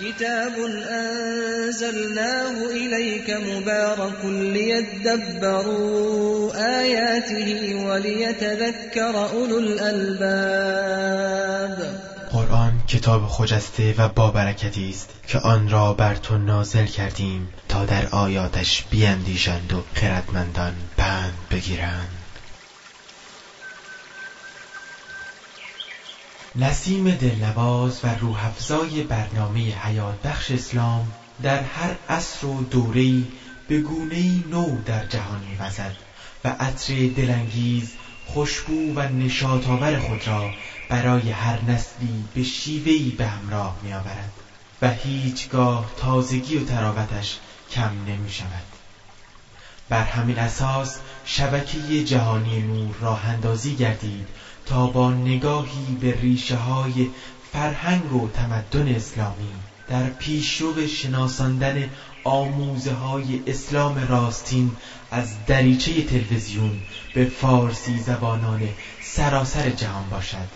كتاب أنزلناه إليك مبارك ليدبروا آياته وليتذكر أولو الألباب قرآن کتاب خجسته و با برکتی است که آن را بر تو نازل کردیم تا در آیاتش بیندیشند و خردمندان پند بگیرند. نسیم دلنواز و روحفزای برنامه حیات بخش اسلام در هر عصر و دوره‌ای به گونه‌ای نو در جهان می‌وزد و عطر دلانگیز خوشبو و نشاطآور خود را برای هر نسلی به شیوهی به همراه میآورد و هیچگاه تازگی و تراوتش کم نمی شود. بر همین اساس شبکه جهانی نور راه اندازی گردید تا با نگاهی به ریشه های فرهنگ و تمدن اسلامی در پیشرو شناساندن آموزه های اسلام راستین از دریچه تلویزیون به فارسی زبانان سراسر جهان باشد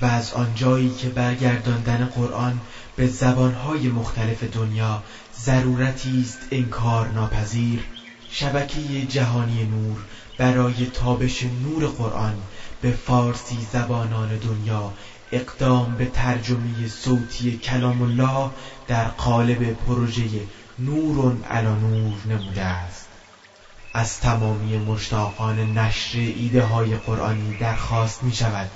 و از آنجایی که برگرداندن قرآن به زبانهای مختلف دنیا ضرورتی است انکار ناپذیر شبکه جهانی نور برای تابش نور قرآن به فارسی زبانان دنیا. اقدام به ترجمه صوتی کلام الله در قالب پروژه نور علی نور نموده است. از تمامی مشتاقان نشر ایده های قرآنی درخواست می شود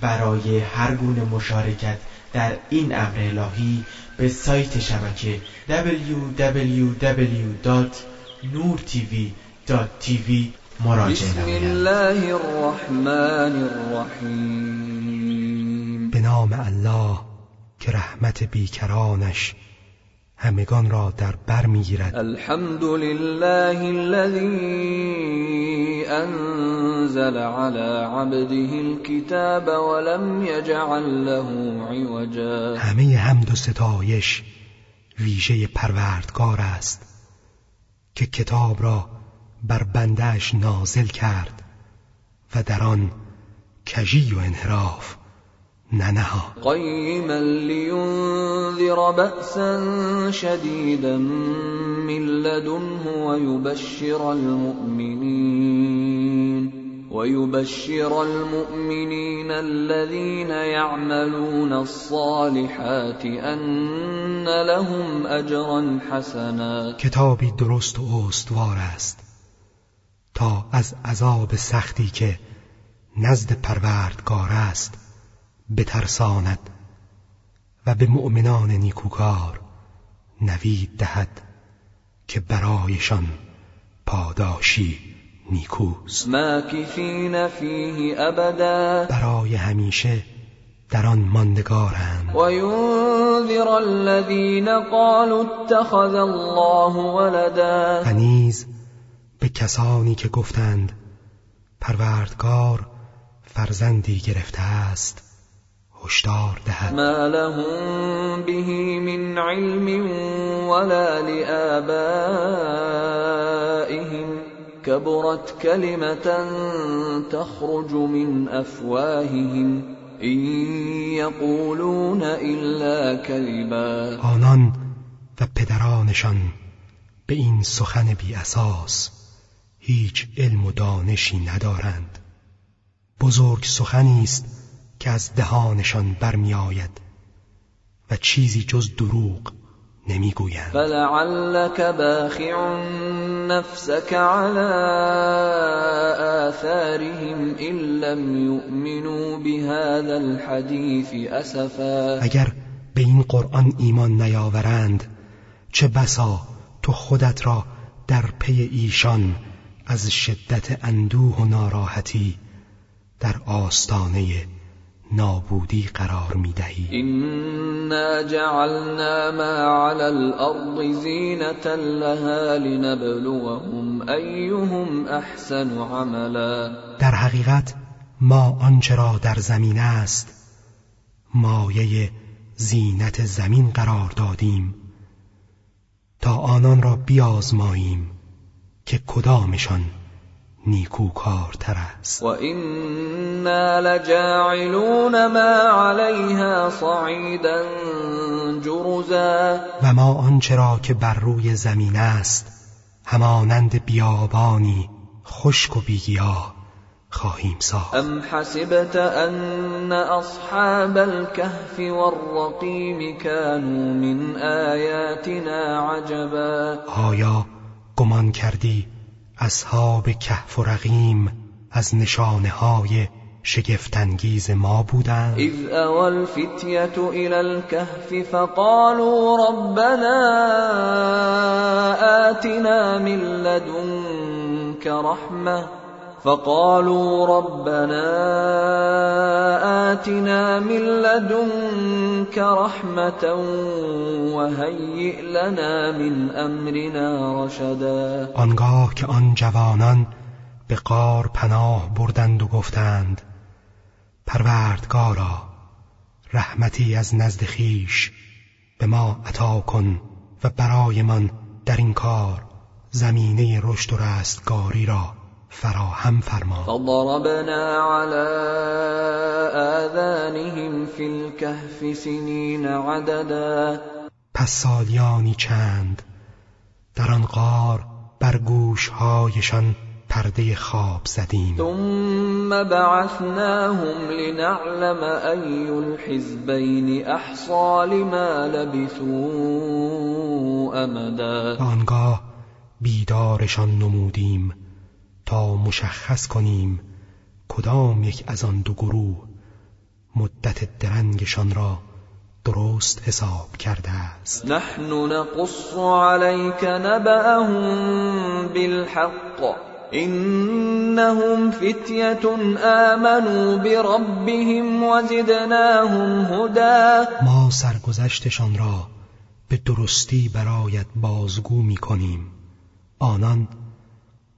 برای هر گونه مشارکت در این امر الهی به سایت شبکه www.nurtv.tv مراجعه بسم الله الرحمن الرحیم. به نام الله که رحمت بیکرانش همگان را در بر می‌گیرد. الحمد لله الذي انزل على عبده الكتاب ولم يجعل له عوجا. همه حمد و ستایش ویژه پروردگار است که کتاب را بر بندهش نازل کرد و در آن کژی و انحراف ننها قیما لینذر بأسا شدیدا من لدنه ويبشر المؤمنین ويبشر المؤمنين الذين يعملون الصالحات أن لهم أجرا حسنا کتابی درست و استوار است. تا از عذاب سختی که نزد پروردگار است بترساند و به مؤمنان نیکوکار نوید دهد که برایشان پاداشی نیکوست. ماکثین فیه ابدا. برای همیشه در آن ماندگارند. و ینذر الذین قالوا اتخذ الله ولدا. و نیز به کسانی که گفتند پروردگار فرزندی گرفته است هشدار دهد. ما لهم به من علم ولا لآبائهم كبرت كلمة تخرج من أفواههم إن يقولون إلا كذبا آنان و پدرانشان به این سخن بی اساس هیچ علم و دانشی ندارند. بزرگ سخنی است که از دهانشان برمیآید و چیزی جز دروغ نمی‌گویند. فلعلك باخع نفسك على آثارهم إن لم يؤمنوا بهذا الحديث أسفا. اگر به این قرآن ایمان نیاورند چه بسا تو خودت را در پی ایشان از شدت اندوه و ناراحتی در آستانه نابودی قرار می دهی إنا جعلنا ما على الأرض زینة لها لنبلوهم أيهم أحسن عملا. در حقیقت ما آنچه را در زمین است مایه زینت زمین قرار دادیم. تا آنان را بیازماییم. که کدامشان نیکوکارتر است. و اینا لجاعلون ما علیها صعیدا جرزا. و ما آنچه را که بر روی زمین است همانند بیابانی خشک و بیگیاه خواهیم ساخت. ام حسبت ان اصحاب الكهف والرقیم كانوا من آیاتنا عجبا. آیا گمان کردی اصحاب کهف و رقیم از نشانه های شگفتانگیز ما بودند. اذ اول الفتیه الى الكهف فقالوا ربنا آتنا من لدنك رحمه فقالوا ربنا آتنا من لدنك رحمة وهيئ لنا من امرنا رشدا. آنگاه که آن جوانان به قار پناه بردند و گفتند پروردگارا رحمتی از نزد خیش به ما عطا کن و برایمان در این کار زمینه رشد و رستگاری را فراهم فرما. فضربنا على آذانهم في الكهف سنین عددا. پس سالیانی چند در آن غار بر گوشهایشان پرده خواب زدیم. ثم بعثناهم لنعلم ای الحزبین احصا لما لبثوا امدا آنگاه بیدارشان نمودیم. تا مشخص کنیم کدام یک از آن دو گروه مدت درنگشان را درست حساب کرده است. نحن نقص عليك نبأهم بالحق. انهم فتية آمنوا بربهم وزدناهم هدى. ما سرگذشتشان را به درستی برایت بازگو می کنیم. آنان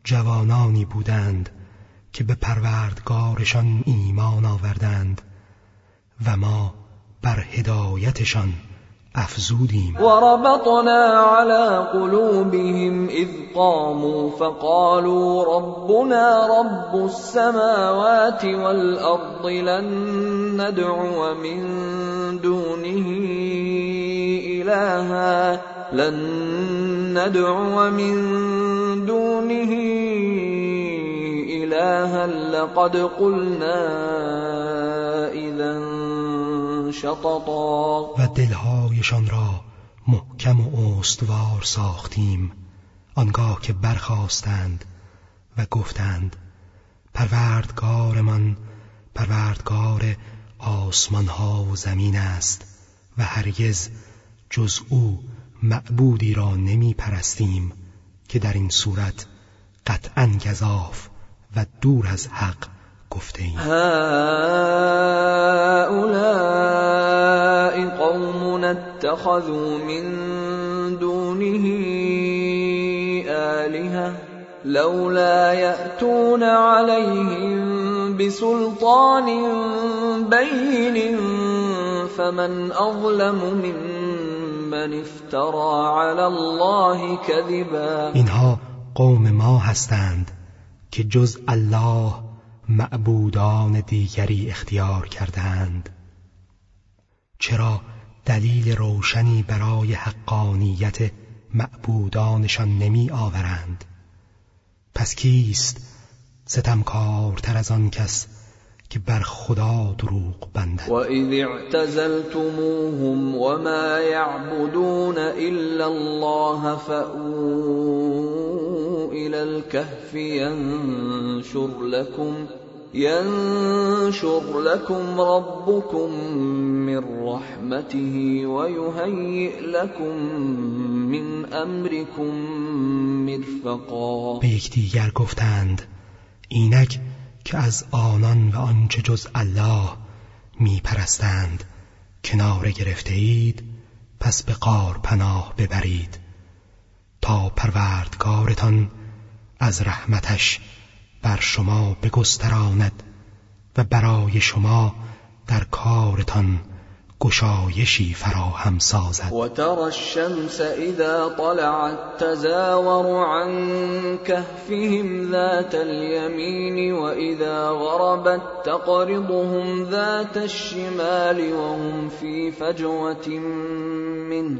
جوانانی بودند که به پروردگارشان ایمان آوردند و ما بر هدایتشان افزودیم. و ربطنا على قلوبهم اذ قاموا فقالوا ربنا رب السماوات والارض لن ندعو من دونه الها لن ندعو من دونه إلها لقد قلنا اذا شططا. و دلهایشان را محکم و استوار ساختیم. آنگاه که برخواستند و گفتند پروردگارمان پروردگار آسمان ها و زمین است و هرگز جز او معبودی را نمی پرستیم که در این صورت قطعا گذاف و دور از حق گفته ایم هؤلاء قوم اتخذوا من دونه آلهة لولا يأتون عليهم بسلطان بين فمن أظلم ممن افترى على الله كذبا. اینها قوم ما هستند که جز الله معبودان دیگری اختیار کردند چرا دلیل روشنی برای حقانیت معبودانشان نمی آورند؟ پس کیست ستمکارتر از آن کس که بر خدا دروغ بندد. و اذ اعتزلتموهم وما يعبدون الا الله فأووا الى الكهف ينشر لكم ينشر لكم ربكم من رحمته ويهيئ لكم من امركم مرفقا. به یکدیگر گفتند اینک که از آنان و آنچه جز الله می پرستند کنار گرفته اید پس به قار پناه ببرید. تا پروردگارتان از رحمتش بر شما بگستراند و برای شما در کارتان گشایشی فراهم سازد. و ترى الشمس إذا طلعت تزاور عن كهفهم ذات اليمين وإذا غربت تقرضهم ذات الشمال وهم في فجوة منه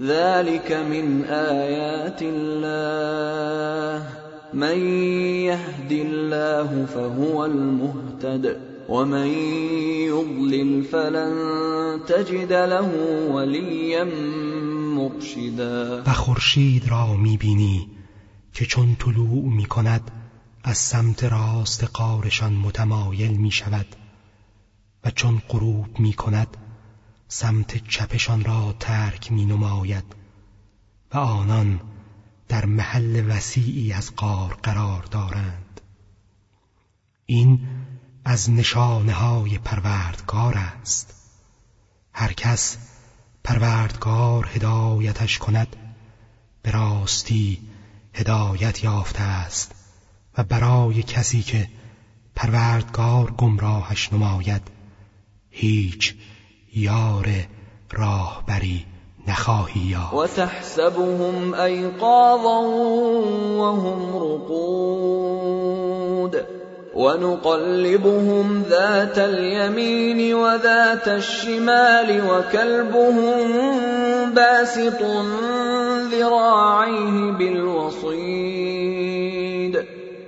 ذلك من آيات الله. من يهد الله فهو المهتد. ومن يضلل فلن تجد له وليا مرشدا. و خورشید را می‌بینی که چون طلوع می‌کند از سمت راست قارشان متمایل می شود و چون غروب می کند سمت چپشان را ترک می نماید و آنان در محل وسیعی از قار قرار دارند. این از نشانه های پروردگار است. هر کس پروردگار هدایتش کند به راستی هدایت یافته است و برای کسی که پروردگار گمراهش نماید هیچ یار راهبری نخواهی یا و تحسبهم ایقاظا وهم رقود. ونقلبهم ذات اليمين وذات الشمال وكلبهم باسط ذراعيه بالوصيد.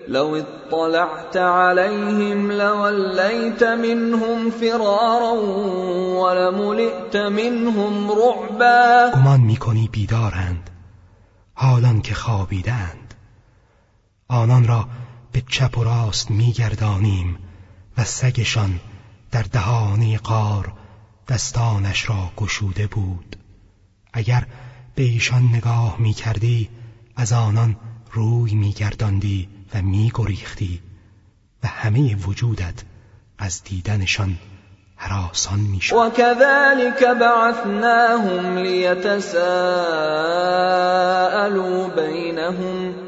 لو اطلعت عليهم لوليت منهم فرارا ولملئت منهم رعبا. گمان میکنی بیدارند حالان که خوابیدند. آنان را به چپ و راست میگردانیم و سگشان در دهانه قار دستانش را گشوده بود. اگر به ایشان نگاه می‌کردی از آنان روی میگرداندی و میگریختی و همه وجودت از دیدنشان حراسان می‌شد. و كذلك بعثناهم لیتساءلوا بینهم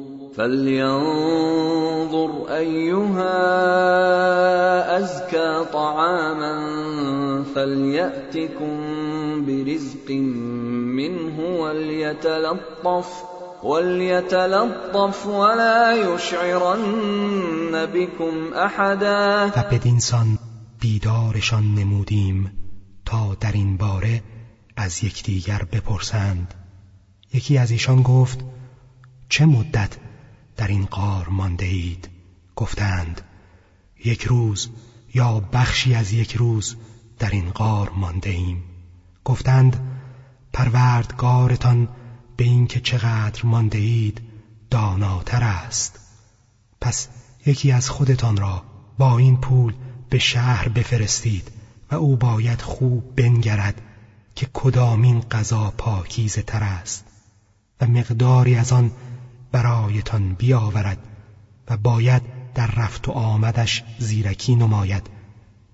فلينظر أيها أزكى طعاما فليأتكم برزق منه وليتلطف وليتلطف ولا يشعرن بكم أحدا. و بدینسان بیدارشان نمودیم تا در این باره از یکدیگر بپرسند. یکی از ایشان گفت چه مدت در این قار مانده اید گفتند یک روز یا بخشی از یک روز در این قار مانده ایم گفتند پروردگارتان به اینکه چقدر مانده اید داناتر است. پس یکی از خودتان را با این پول به شهر بفرستید و او باید خوب بنگرد که کدامین غذا پاکیزه تر است. و مقداری از آن برایتان بیاورد و باید در رفت و آمدش زیرکی نماید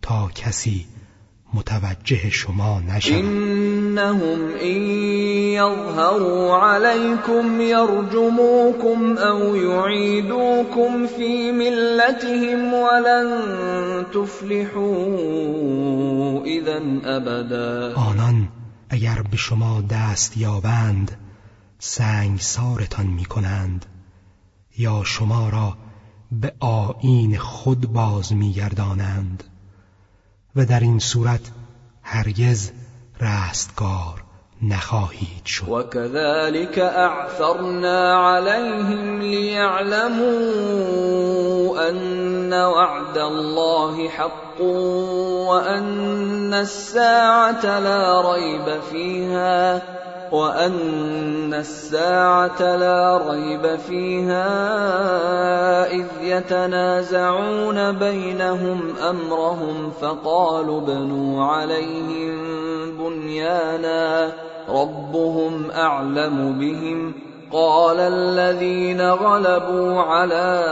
تا کسی متوجه شما نشود. انهم این یظهروا علیکم یرجموکم او یعیدوکم فی ملتهم ولن تفلحوا اذا ابدا. آنان اگر به شما دست یابند سنگسارتان می کنند یا شما را به آین خود باز میگردانند. و در این صورت هرگز رستگار نخواهید شد. و كذلك اعثرنا عليهم ليعلموا ان وعد الله حق وان الساعه لا ريب فيها وان الساعة لا ريب فيها اذ يتنازعون بينهم امرهم فقالوا بنوا عليهم بنيانا ربهم اعلم بهم قال الذين غلبوا على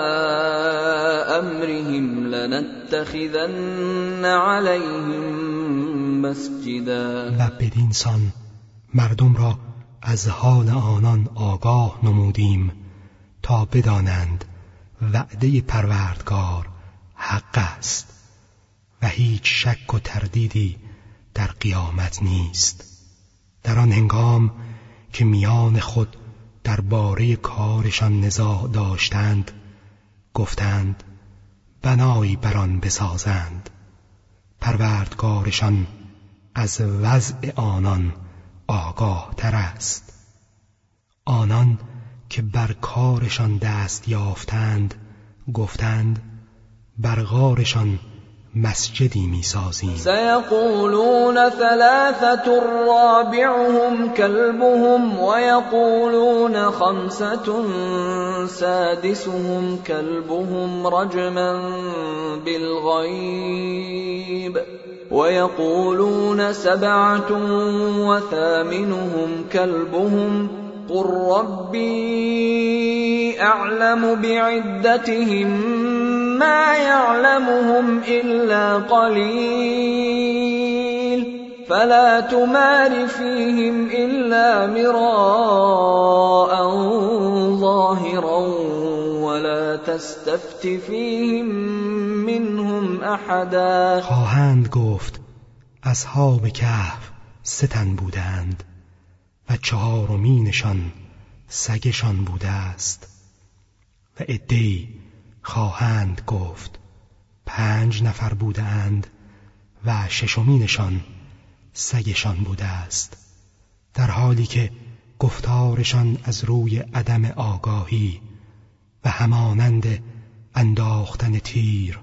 امرهم لنتخذن عليهم مسجدا مردم را از حال آنان آگاه نمودیم تا بدانند وعده پروردگار حق است و هیچ شک و تردیدی در قیامت نیست. در آن هنگام که میان خود درباره کارشان نزاع داشتند گفتند بنایی بر آن بسازند. پروردگارشان از وضع آنان آگاه تر است آنان که بر کارشان دست یافتند گفتند بر غارشان مسجدی می‌سازیم. سیقولون ثلاثة رابعهم كلبهم ويقولون خمسة سادسهم كلبهم رجما بالغيب ويقولون سبعة وثامنهم كلبهم قل ربي أعلم بعدتهم ما يعلمهم إلا قليل فلا تمار فيهم إلا مراء ظاهرا تستفت فيهم منهم أحدا خواهند گفت اصحاب کهف ستن بودند و چهارمینشان سگشان بوده است. و ادهی خواهند گفت پنج نفر بودند و ششمینشان سگشان بوده است. در حالی که گفتارشان از روی عدم آگاهی و همانند انداختن تیر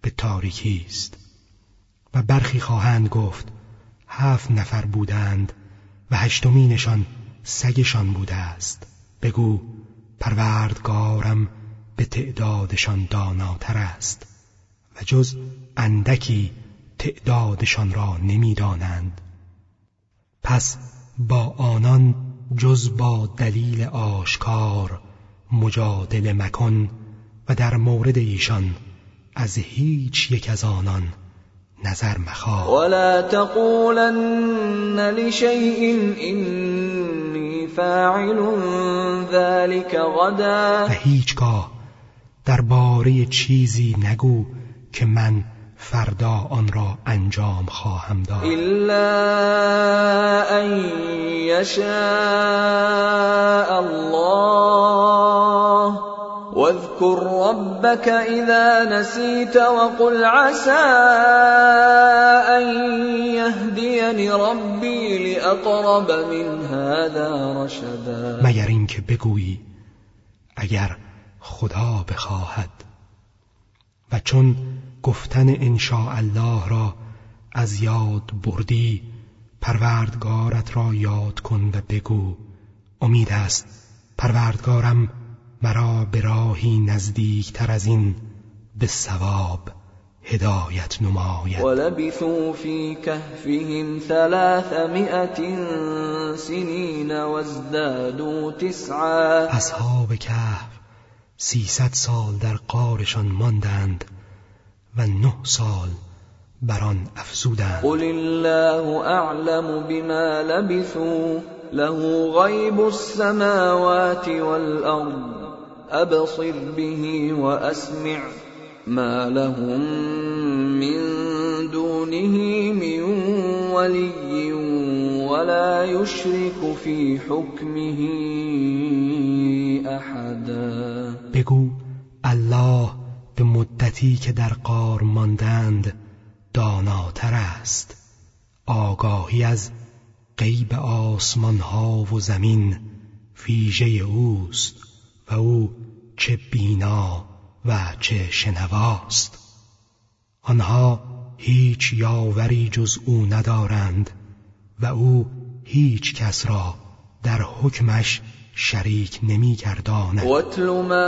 به تاریکی است. و برخی خواهند گفت هفت نفر بودند و هشتمینشان سگشان بوده است. بگو پروردگارم به تعدادشان داناتر است. و جز اندکی تعدادشان را نمی‌دانند. پس با آنان جز با دلیل آشکار مجادله مکن و در مورد ایشان از هیچ یک از آنان نظر مخواه. ولا تقولن لشيء إني فاعل ذلك غدا. و هیچگاه درباره چیزی نگو که من فردا آن را انجام خواهم داد. إلا أن يشاء الله. واذكر ربك إذا نسيت وقل عسى أن يهديني ربي لأقرب من هذا رشدا. مگر اینکه بگویی اگر خدا بخواهد. و چون گفتن انشاء الله را از یاد بردی پروردگارت را یاد کن و بگو. امید است پروردگارم مرا به راهی نزدیکتر از این به ثواب هدایت نماید. ولبثوا في كهفهم ثلاثمائة سنين وازدادوا تسعا. اصحاب کهف سیصد سال در قارشان ماندند. و نه سال بر آن افزودند. قل الله أعلم بما لبثوا له غيب السماوات والأرض. أبصر به وأسمع ما لهم من دونه من ولي ولا يشرك في حكمه أحدا. بگو الله به مدتی که در قار ماندند داناتر است. آگاهی از غیب آسمان ها و زمین ویژه اوست و او چه بینا و چه شنواست. آنها هیچ یاوری جز او ندارند و او هیچ کس را در حکمش شریک نمیگرداند. واتل ما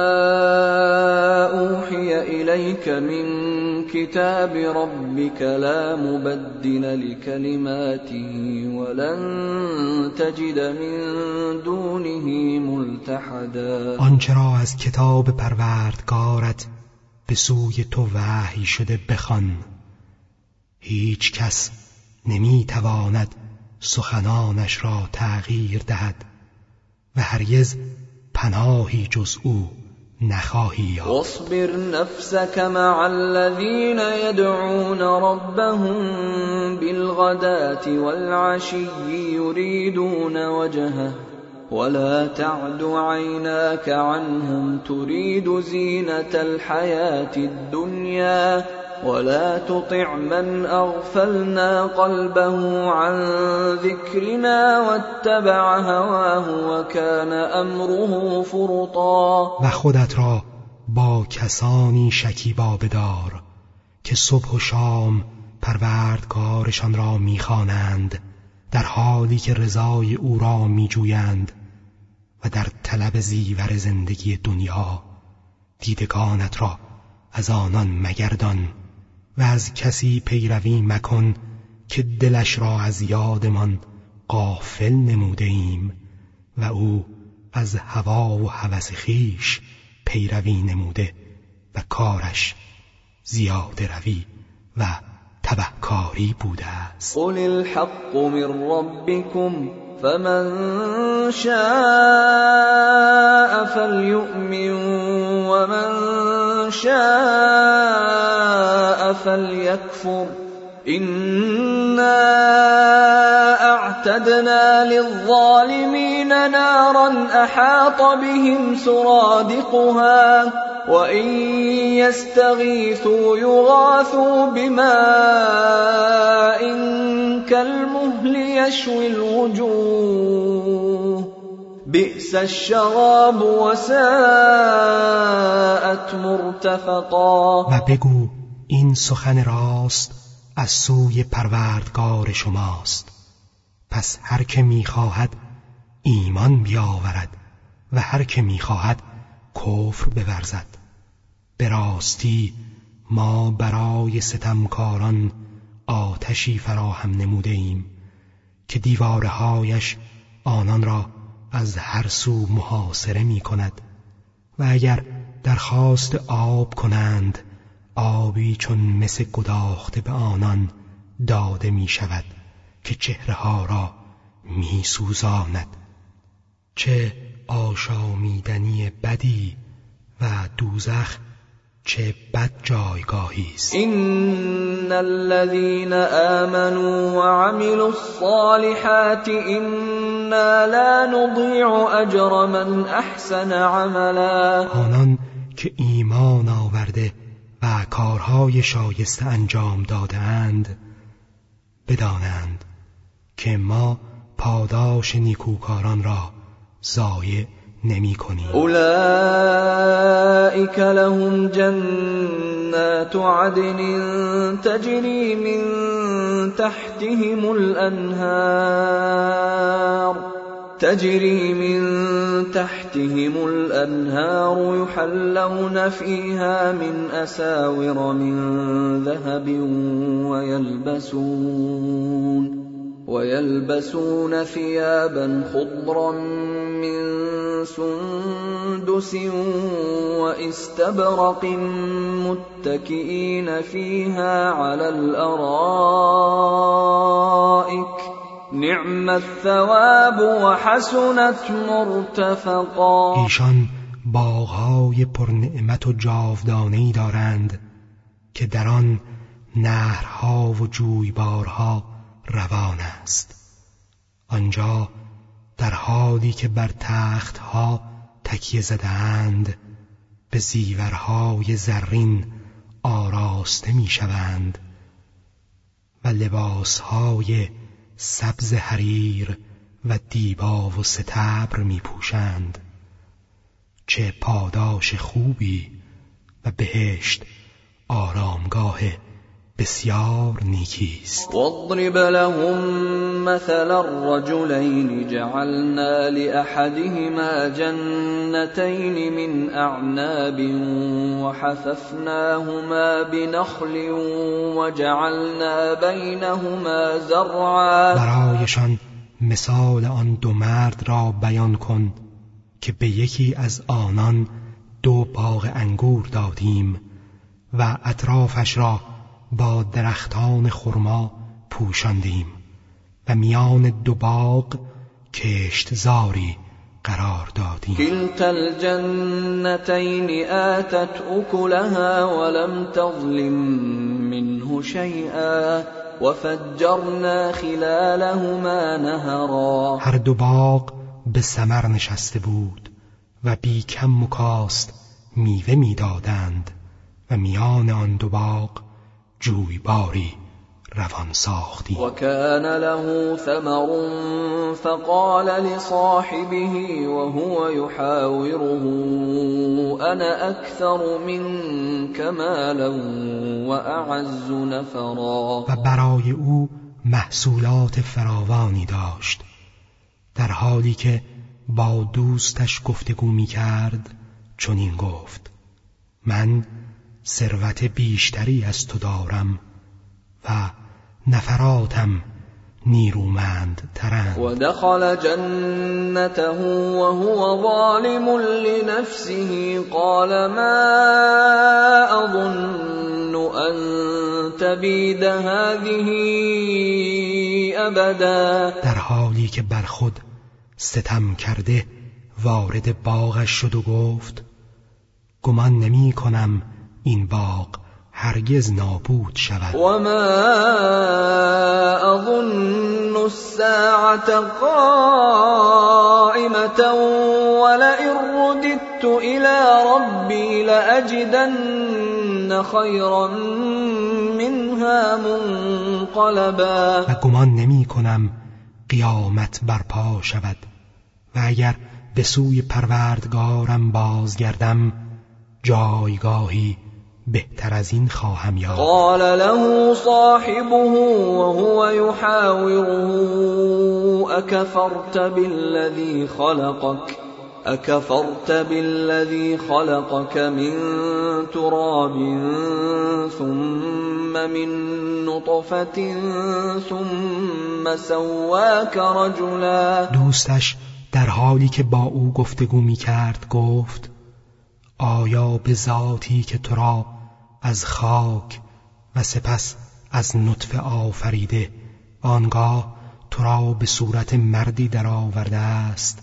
اوحی الیک من کتاب ربک لا مبدل لکلماته ولن تجد من دونه ملتحدا. آنچه را از کتاب پروردگارت به سوی تو وحی شده بخوان. هیچ کس نمی‌تواند سخنانش را تغییر دهد. و هرگز پناهی جز أو نخواهی یافت. واصبر نفسك مع الذين يدعون ربهم بالغداة والعشي يريدون وجهه ولا تعد عيناك عنهم تريد زينة الحياة الدنيا ولا تطع من اغفلنا قلبه عن ذكرنا واتبع هواه وكان امره فرطا. و خودت را با کسانی شکیبا بدار که صبح و شام پروردگارشان را می‌خوانند در حالی که رضای او را میجویند و در طلب زیور زندگی دنیا دیدگانت را از آنان مگردان. و از کسی پیروی مکن که دلش را از یادمان قافل نموده ایم و او از هوا و هوس خیش پیروی نموده و کارش زیاده روی و تبهکاری بوده است. قل الحق من ربكم فمن شاء فليؤمن ومن شاء فليكفر. إنا أعتدنا للظالمين نارا أحاط بهم سرادقها وإن يستغيثوا يغاثوا بماء كالمهل يشوي الوجوه. بئس الشراب وساءت مرتفقا. و بگو این سخن راست از سوی پروردگار شماست. پس هر که می‌خواهد ایمان بیاورد و هر که می‌خواهد کفر بورزد. به راستی ما برای ستمکاران آتشی فراهم نموده ایم که دیوارهایش آنان را از هر سو محاصره می کند و اگر درخواست آب کنند آبی چون مس گداخته به آنان داده می شود که چهره ها را می سوزاند چه آشامیدنی بدی و دوزخ چه بد جایگاهی است. ان الذين امنوا وعملوا الصالحات لا نضيع اجر من احسن عملا. آنان که ایمان آورده و کارهای شایسته انجام دادهاند بدانند که ما پاداش نیکوکاران را ضایع نمی کنیم أولئك لهم جنات عدن تجري من تحتهم الأنهار تجري من تحتهم الأنهار يحلون فيها من أساور من ذهب ويلبسون. ويلبسون ثيابا خضرا من سندس واستبرق متكئين فيها على الأرائك. نعم الثواب وحسنت مرتفقا. ایشان باغهای پرنعمت و جاودانهای دارند که در آن نهرها و جویبارها روان است. آنجا در حالی که بر تختها تکیه زدهاند به زیورهای زرین آراسته می‌شوند و لباسهای سبز حریر و دیبا و ستبر می پوشند چه پاداش خوبی و بهشت آرامگاه بسیار نیکی است. واضرب لهم مثل الرجلين جعلنا لأحدهما جنتين من أعناب وحففناهما بنخل وجعلنا بينهما زرعا. برایشان مثال آن دو مرد را بیان کن که به یکی از آنان دو باغ انگور دادیم و اطرافش را با درختان خرما پوشاندیم و میان دو باغ کشتزاری قرار دادیم. كلتا الجنتين آتت أكلها ولم تظلم منه شيئا وفجرنا خلالهما نهرا. هر دو باغ به ثمر نشسته بود و بی کم و کاست میوه می‌دادند و میان آن دو باغ جویباری روان ساختیم وكان له ثمر فقال لصاحبه وهو يحاوره انا اكثر منك مالا واعز نفرا. و برای او محصولات فراوانی داشت در حالی که با دوستش گفتگو می کرد چنین گفت من ثروت بیشتری از تو دارم و نفراتم نیرومند ترند ودخل جنته وهو ظالم لنفسه. قال ما اظن ان تبيد هذه ابدا. در حالی که بر خود ستم کرده وارد باغش شد و گفت گمان نمی کنم این باغ هرگز نابود شود. وما اظن الساعه قائمه ولئن رددت الى ربي لاجدن خيرا منها منقلبا. و گمان نمی کنم قیامت برپا شود. و اگر به سوی پروردگارم بازگردم جایگاهی بهتر از این خواهم یافت. قال له صاحبه وهو يحاوره اكفرت بالذي خلقك؟ اكفرت بالذي خلقك من تراب ثم من نطفه ثم سواك رجلا. دوستش در حالی که با او گفتگو می کرد گفت آیا به ذاتی که تو را از خاک و سپس از نطفه آفریده و آنگاه تو را به صورت مردی در آورده است.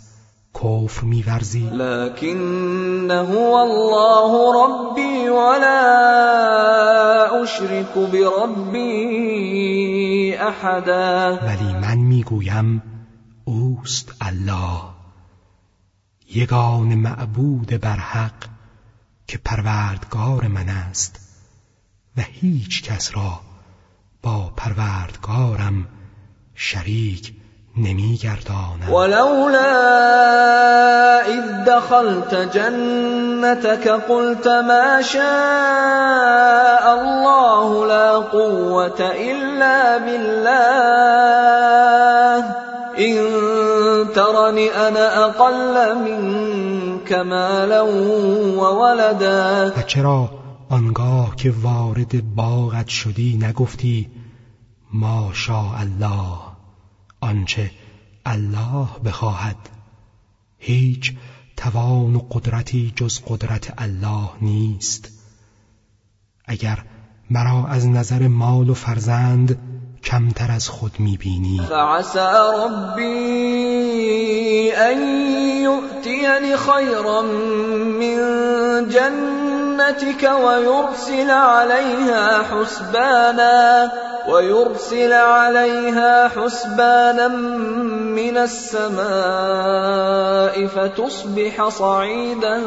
کفر میورزی. لكن هو الله ربي ولا اشرك بربي احدا. ولی من می‌گویم اوست الله. یگان معبود بر حق که پروردگار من است. و هیچ کس را با پروردگارم شریک نمیگرداند. ولولا اذ دخلت جنتك قلت ما شاء الله لا قوه الا بالله. ان ترني انا اقل منك مالا وولدا. و چرا آنگاه که وارد باغت شدی نگفتی ما شاء الله آنچه الله بخواهد. هیچ توان و قدرتی جز قدرت الله نیست. اگر مرا از نظر مال و فرزند کمتر از خود می‌بینی. فعسى ربي ان يؤتيني خيرا من جنتك ويرسل عليها حسبانا ويرسل عليها حسبانا من السماء فتصبح صعيدا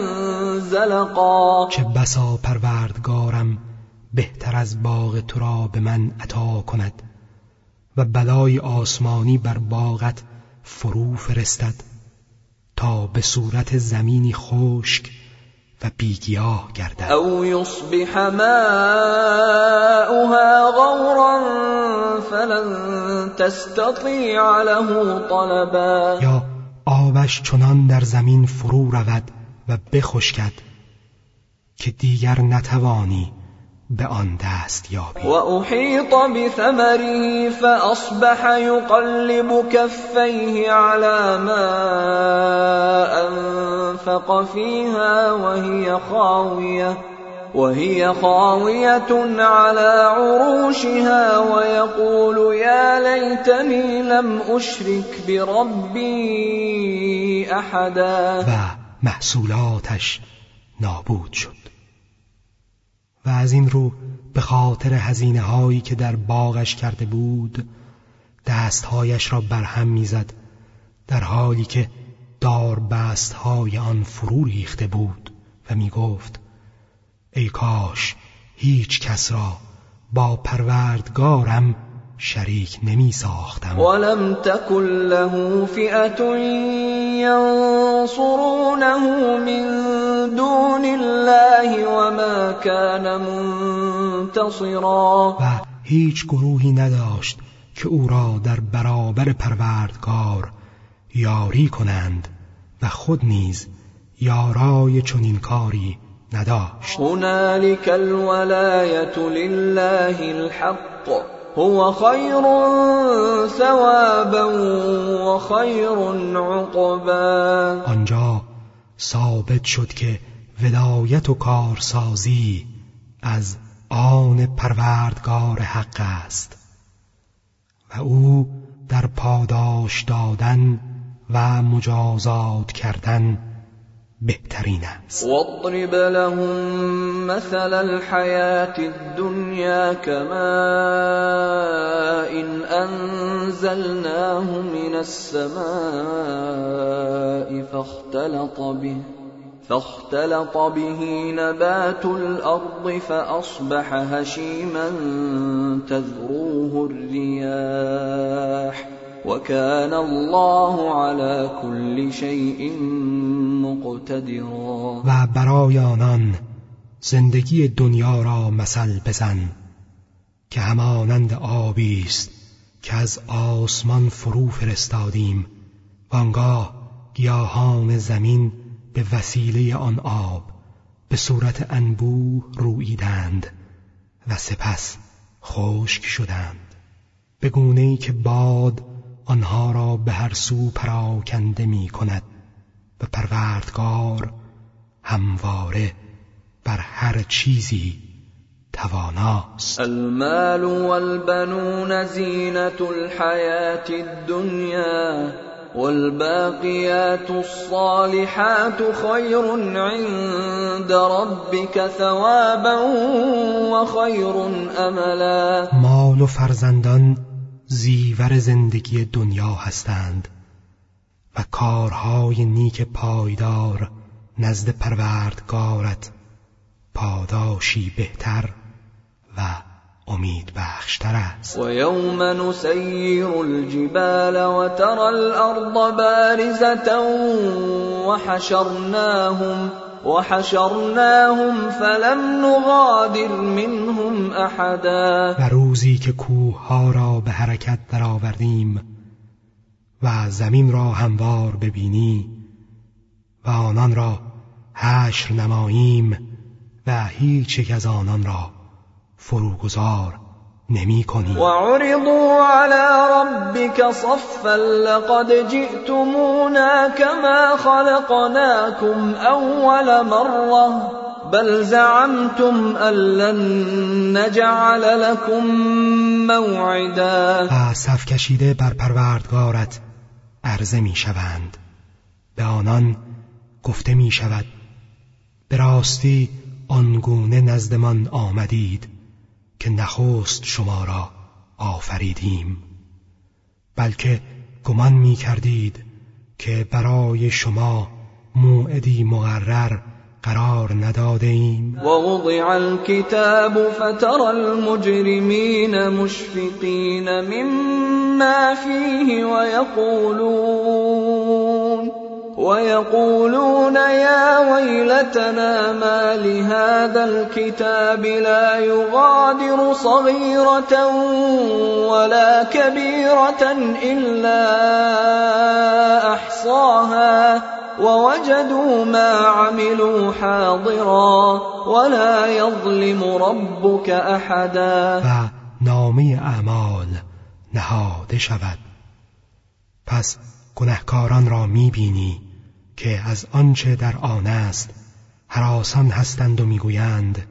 زلقا. چه بسا پروردگارم بهتر از باغ تو را به من عطا کند و بلای آسمانی بر باغت فرو فرستد تا به صورت زمینی خشک و بیگیاه گردد. او یصبح ماؤها غورا فلن تستطیع له طلبا. یا آبش چنان در زمین فرو رود و بخشکد که دیگر نتوانی به آن دست یابی. و احیط بثمره فاصبح یقلب کفیه على ما انفق فيها وهي خاویه. وهي خاوية على عروشها ويقول يا ليتني لم أشرك بربي أحدا. و محصولاتش نابود شد. و از این رو به خاطر هزینه هایی که در باغش کرده بود دستهایش را برهم می‌زد در حالی که داربست های آن فرو ریخته بود و می گفت ای کاش هیچ کس را با پروردگارم شریک نمی ساختم. ولم تكن له فئة ينصرونه من دون الله وما كان منتصرا. و هیچ گروهی نداشت که او را در برابر پروردگار یاری کنند و خود نیز یارای چنین کاری نداشت. هنالك الولاية لله الحق. هو خير ثوابا و خیر عقبا. آنجا ثابت شد که ولایت و کارسازی از آن پروردگار حق است و او در پاداش دادن و مجازات کردن بهترین است واضرب لهم مثل الحياة الدنيا كماء إن أنزلناه من السماء فاختلط به فاختلط به نبات الأرض فأصبح هشيما تذروه الرياح. وكان الله على كل شيء مقتدرا. و برای آنان زندگی دنیا را مثل بزن که همانند آبی است که از آسمان فرو فرستادیم و آنگاه گیاهان زمین به وسیله آن آب به صورت انبوه رویدند و سپس خشک شدند. به گونه ای که باد آنها را به هر سو پراکنده می کند و پروردگار همواره بر هر چیزی تواناست. المال والبنون زینت الحیات الدنیا والباقیات الصالحات خیر عند ربك ثوابا و خیر املا مال و فرزندان زیور زندگی دنیا هستند و کارهای نیک پایدار نزد پروردگارت پاداشی بهتر و امید بخشتر است. و یوم نسیر الجبال و ترى الارض بارزتا و حشرناهم وحشرناهم فلم نغادر منهم احدا و روزی که کوه ها را به حرکت درآوردیم و زمین را هموار ببینی و آنان را حشر نماییم و هیچ یک از آنان را فروگذار نمی کنی و عرضوا على ربك صفا لقد جئتمونا كما خلقناكم اول مره بل زعمتم ان لن نجعل لكم موعدا و صف کشیده بر پروردگارت عرضه می شوند به آنان گفته می شود به راستی آنگونه نزدمان آمدید که نخست شما را آفریدیم بلکه گمان می کردید که برای شما موعدی مقرر قرار نداده ایم و وضع الكتاب فتر المجرمین مشفقین مما فیه ويقولون. ويقولون يا ويلتنا ما لهذا الكتاب لا يغادر صغيرة ولا كبيرة إلا أحصاها ووجدوا ما عملوا حاضرا ولا يظلم ربك أحدا. و نامه اعمال نهاده شود. پس گنهکاران را میبینی. که از آنچه در آن است حراسان هستند و می‌گویند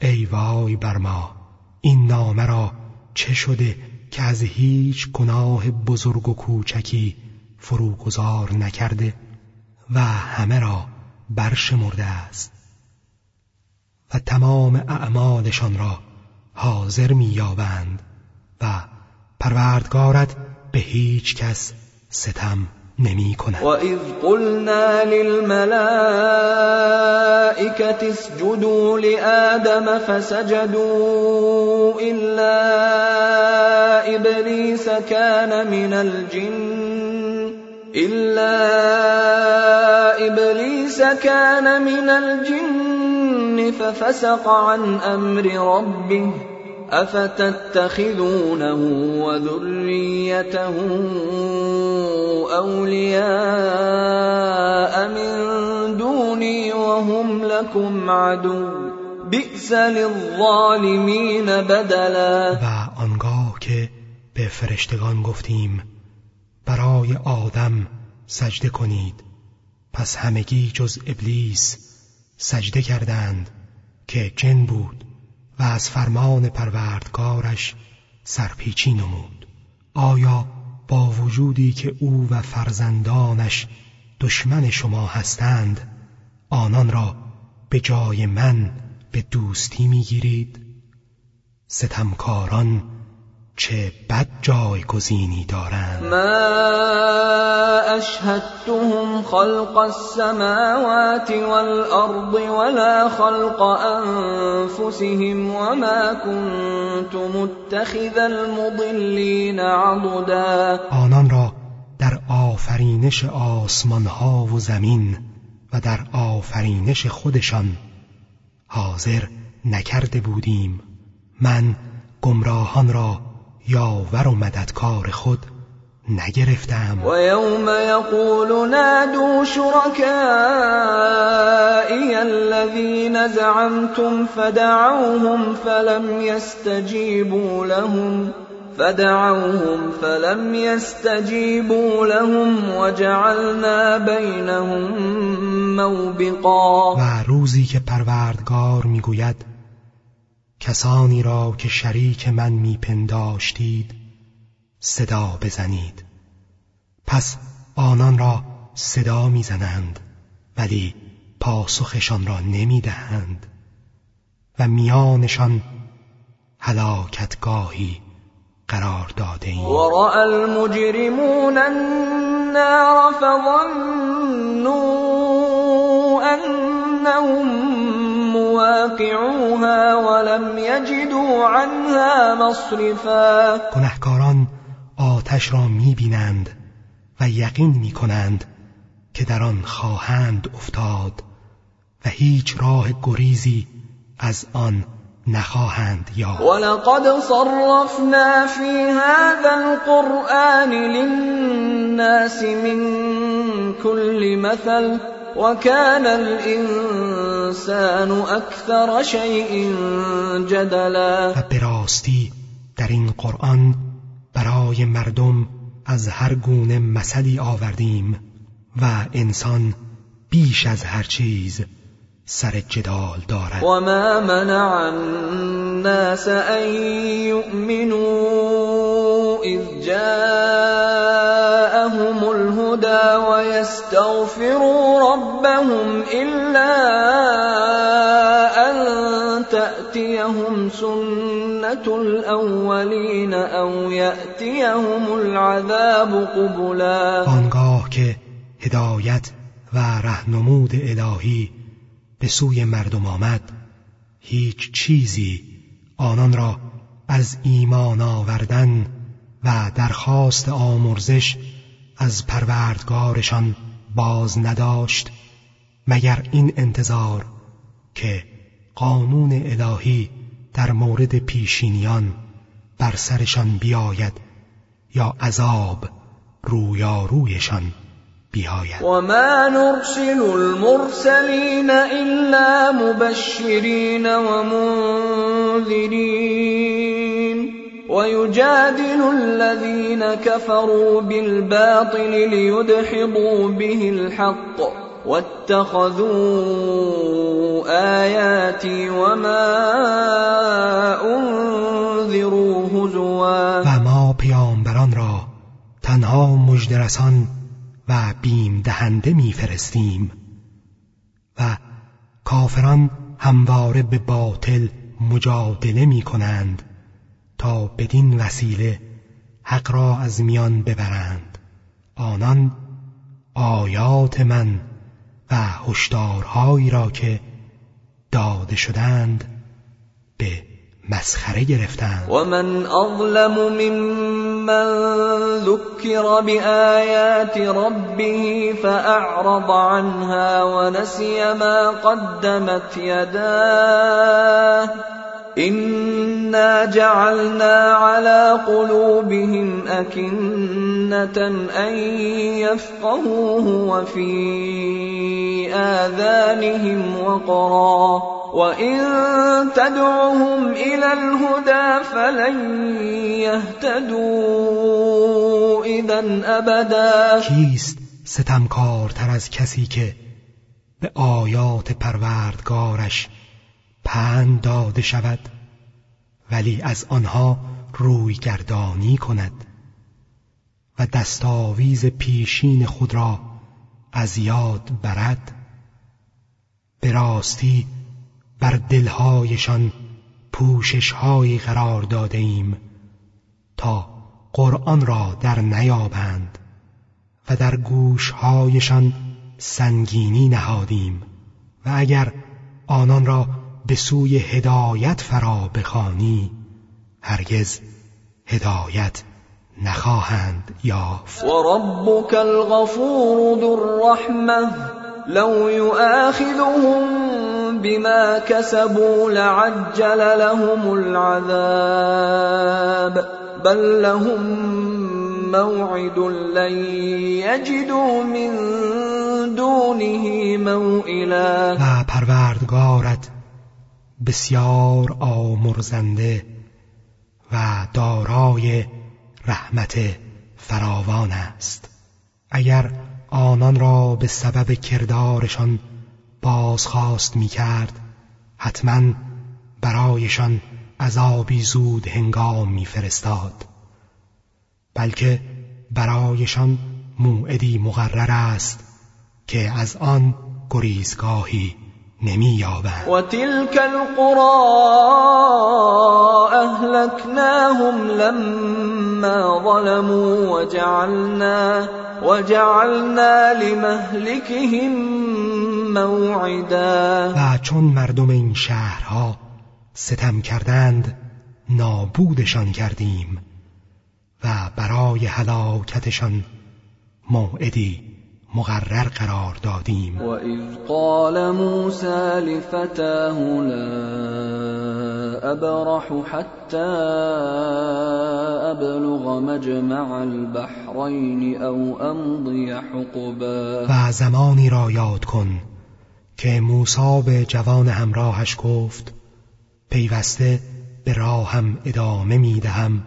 ای وای بر ما این نامه را چه شده که از هیچ گناه بزرگ و کوچکی فروگذار نکرده و همه را برشمرده است. و تمام اعمالشان را حاضر مییابند و پروردگارت به هیچ کس ستم نمی کند و اذ قلنا للملائكة اسجدوا لآدم فسجدوا إلا إبليس كان من الجن إلا إبليس كان من الجن ففسق عن أمر ربه افتتخذونه وذريته اولياء من دوني وهم لكم عدو بئس للظالمین بدلا و آنگاه که به فرشتگان گفتیم برای آدم سجده کنید. پس همگی جز ابلیس سجده کردند که جن بود. و از فرمان پروردگارش سرپیچی نمود. آیا با وجودی که او و فرزندانش دشمن شما هستند آنان را به جای من به دوستی می‌گیرید؟ ستمکاران چه بد جایگزینی دارند. ما اشهدتهم خلق السماوات والارض ولا خلق انفسهم وما كنت متخذ المضلين عضدا. آنان را در آفرینش آسمان ها و زمین و در آفرینش خودشان حاضر نکرده بودیم. من گمراهان را یاور و مددکار خود نگرفتم. و یوم یقول نادو شرکائی الذین زعمتم فدعوهم فلم يستجيبوا لهم فدعوهم فلم يستجيبوا لهم وجعلنا بينهم موبقا. و روزی که پروردگار می‌گوید کسانی را که شریک من میپنداشتید صدا بزنید. پس آنان را صدا می‌زنند ولی پاسخشان را نمی‌دهند. و میانشان هلاکتگاهی قرار داده ایم و المجرمون النار فظنوا انهم واقعوها ولم يجدوا عنها مصرفا. گنهکاران آتش را میبینند و یقین میکنند که در آن خواهند افتاد و هیچ راه گریزی از آن نخواهند یا ولقد صرفنا في هذا القرآن للناس من كل مثل وكان الانسان اکثر شیء جدلا. و به راستی در این قرآن برای مردم از هر گونه مثلی آوردیم و انسان بیش از هر چیز سر جدال دارد. و ما منع الناس ان یؤمنوا اذ جاءهم الهدى ويستغفروا ربهم الا ان تأتيهم سنة الأولين او یأتیهم العذاب قبلا آنگاه که هدایت و رهنمود الهی به سوی مردم آمد هیچ چیزی آنان را از ایمان آوردن و درخواست آمرزش از پروردگارشان باز نداشت مگر این انتظار که قانون الهی در مورد پیشینیان بر سرشان بیاید یا عذاب رویارویشان بیاید؟ و ما نرسل المرسلین الا مبشرین و منذرین ويجادل الذين كفروا بالباطل ليدحضوا به الحق واتخذوا آياتي وما انذروا هزوا. و ما پیامبران را تنها مجدرسان و بیم دهنده میفرستیم. و کافران همواره به باطل مجادله می کنند بدین وسیله حق را از میان ببرند. آنان آیات من و هشدارهایی را که داده شدند به مسخره گرفتند. و من اظلم ممن ذکر بآیات ربه فأعرض عنها ونسي ما قدمت يداه إنا جعلنا على قلوبهم أكنة أن يفقهوه وفي آذانهم وقرا وإن تدعهم إلى الهدى فلن يهتدوا إذا أبدا کیست ستمکارتر از کسی که به آیات پروردگارش پند داده شود ولی از آنها روی گردانی کند و دستاویز پیشین خود را از یاد برد. به راستی بر دلهایشان پوششهایی قرار داده ایم تا قرآن را در نیابند و در گوشهایشان سنگینی نهادیم و اگر آنان را به سوی هدایت فرا بخوانی هرگز هدایت نخواهند یافت. و ربک الغفور ذو الرحمه لو يؤاخذهم بما كسبوا لعجل لهم العذاب بل لهم موعد لن يجدوا من دونه موئلا. و پروردگارت بسیار آمرزنده و دارای رحمت فراوان است. اگر آنان را به سبب کردارشان بازخواست می کرد حتما برایشان عذابی زود هنگام می فرستاد بلکه برایشان موعدی مقرر است که از آن گریزگاهی نمییابند. و تلك القرى اهلكناهم لما ظلموا وجعلنا وجعلنا لمهلكهم موعدا. و چون مردم این شهرها ستم کردند نابودشان کردیم و برای هلاکتشان موعدی مقرر قرار دادیم. و اذ قال موسى لفتاه لا ابرح حتى ابلغ مجمع البحرین او امضی حقبا و زمانی را یاد کن که موسی به جوان همراهش گفت پیوسته به راهم ادامه می دهم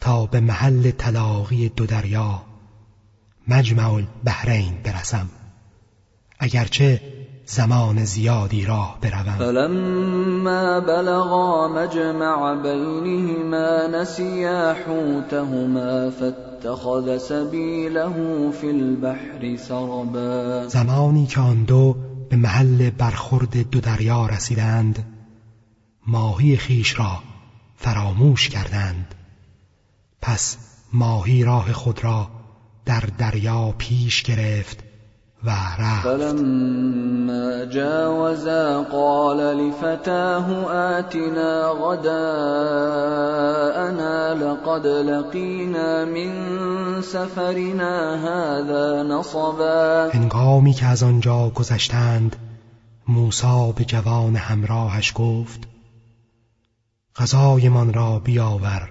تا به محل تلاقی دو دریا. مجمع البحرین برسم. اگرچه زمان زیادی راه بروم. فلما بلغا مجمع بینهما نسیا حوتهما فاتخذ سبیله فی البحر سربا. زمانی که آن دو به محل برخورد دو دریا رسیدند ماهی خیش را فراموش کردند. پس ماهی راه خود را در دریا پیش گرفت و رفت. فلما جاوزا قال لفتاه آتنا غداءنا لقد لقينا من سفرنا هذا نصبا. هنگامی که از آنجا گذشتند موسی به جوان همراهش گفت غذایمان را بیاور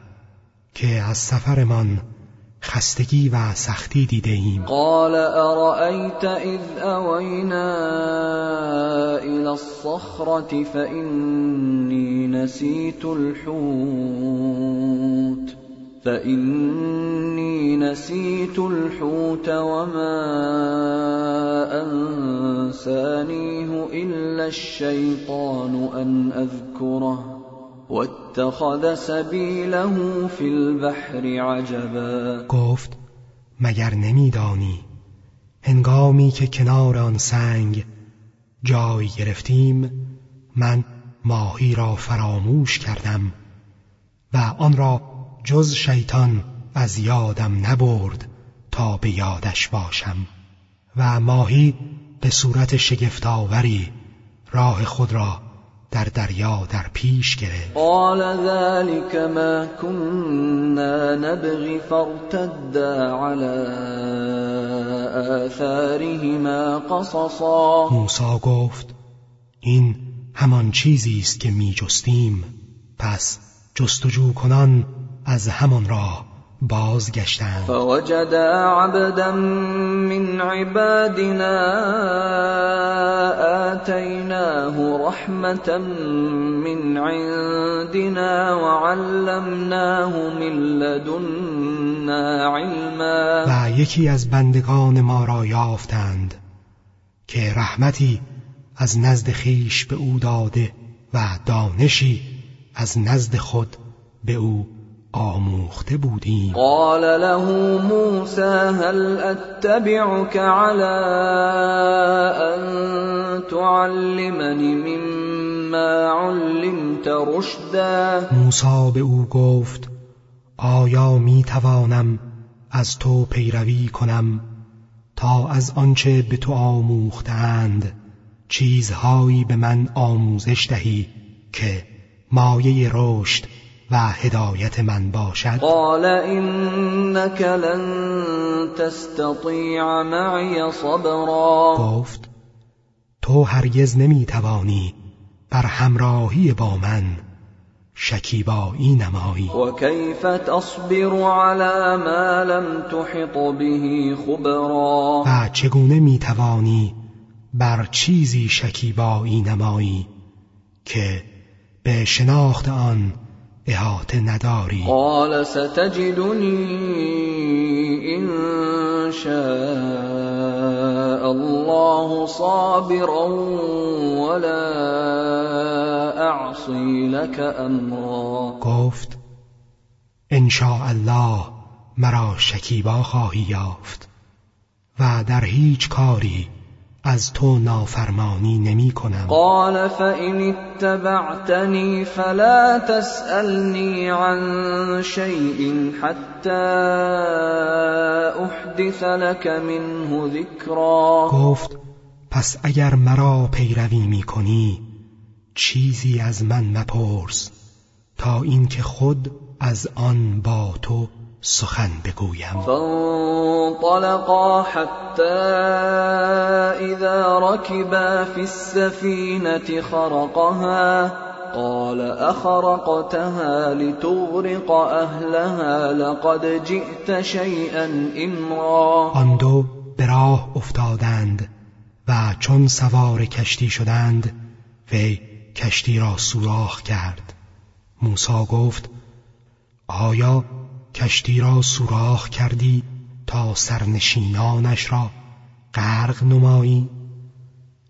که از سفرمان خستگی و سختی دیده ایم. قال ارأیت اذ اوینا إلى الصخرة فإنی نسیت الحوت فإنی نسیت الحوت وما انسانیه الا الشیطان ان اذکره. واتخذ سبيله في البحر عجبا. گفت مگر نمیدانی هنگامی که کنار آن سنگ جای گرفتیم من ماهی را فراموش کردم و آن را جز شیطان از یادم نبرد تا به یادش باشم و ماهی به صورت شگفتآوری راه خود را در دریا در پیش گرفت. قال ذلك ما كنا نبغي فارتدا على آثارهما قصصا. موسی گفت این همان چیزی است که می جستیم پس جستجو کنان از همان راه. بازگشتند. فوجدا عبدا من عبادنا آتيناه رحمة من عندنا وعلمناه من لدنا علما. و یکی از بندگان ما را یافتند که رحمتی از نزد خیش به او داده و دانشی از نزد خود به او آموخته بودیم. قال له موسى هل اتبعك على ان تعلمني مما علمت رشدا؟ موسی به او گفت آیا می توانم از تو پیروی کنم تا از آنچه به تو آموختند؟ چیزهایی به من آموزش دهی که مایه رشد و هدایت من باشد. قال انك لن تستطيع معي صبرا. گفت تو هرگز نمی‌توانی بر همراهی با من شکیبایی نمایی. وكيف تصبر على ما لم تحط به خبرا؟ و چگونه می‌توانی بر چیزی شکیبایی نمایی که به شناخت آن احاطه نداری. قال ستجدني ان شاء الله صابرا ولا اعصي لك امرا. گفت ان الله مرا شکیبا خواهی یافت و در هیچ کاری از تو نافرمانی نمی کنم. قال فإن اتبعتني فلا تسألني عن شيء حتى أحدث لك منه ذكرا گفت پس اگر مرا پیروی می کنی چیزی از من مپرس تا اینکه خود از آن با تو سخن بگویم. فانطلقا حتى إذا ركبا في السفينة خرقها قال أخرقتها لتغرق أهلها لقد جئت شيئا إمرا. آن دو به راه افتادند و چون سوار کشتی شدند وی کشتی را سوراخ کرد. موسی گفت آیا کشتی را سوراخ کردی تا سرنشینانش را غرق نمایی.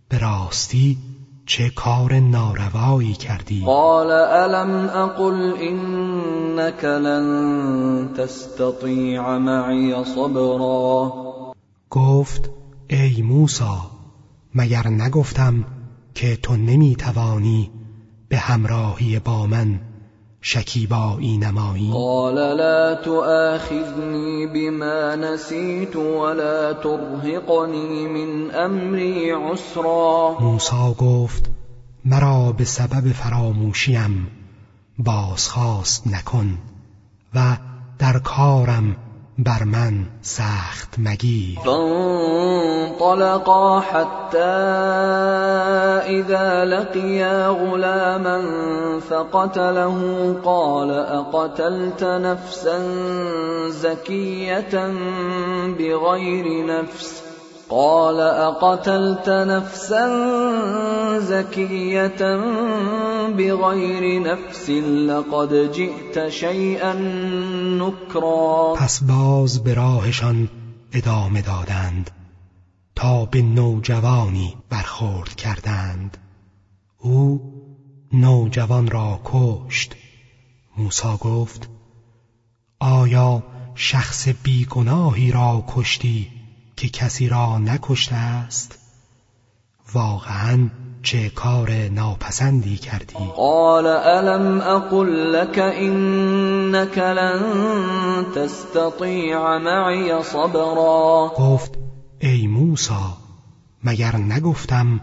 به راستی چه کار ناروایی کردی؟ قال الم اقل انك لن تستطيع معي صبرا؟ گفت ای موسی مگر نگفتم که تو نمی‌توانی به همراهی با من شکیبایی نمایی. قال لا تؤاخذنی بما نسیت ولا ترهقنی من امری عسرا. موسی گفت مرا به سبب فراموشیم بازخواست نکن و در کارم بر من سخت مگیر. فانطلقا حتى إذا لقيا غلاما فقتله قال أقتلت نفسا زكية بغير نفس؟ قال اقتلت نفسا زكيه بغير نفس لقد جئت شيئا نكرا. پس باز به راهشان ادامه دادند تا به نوجوانی برخورد کردند. او نوجوان را کشت. موسی گفت آیا شخص بیگناهی را کشتی؟ که کسی را نکشته است. واقعا چه کار ناپسندی کردی. قال الم اقل لك انك لن تستطيع معي صبرا. گفت ای موسی مگر نگفتم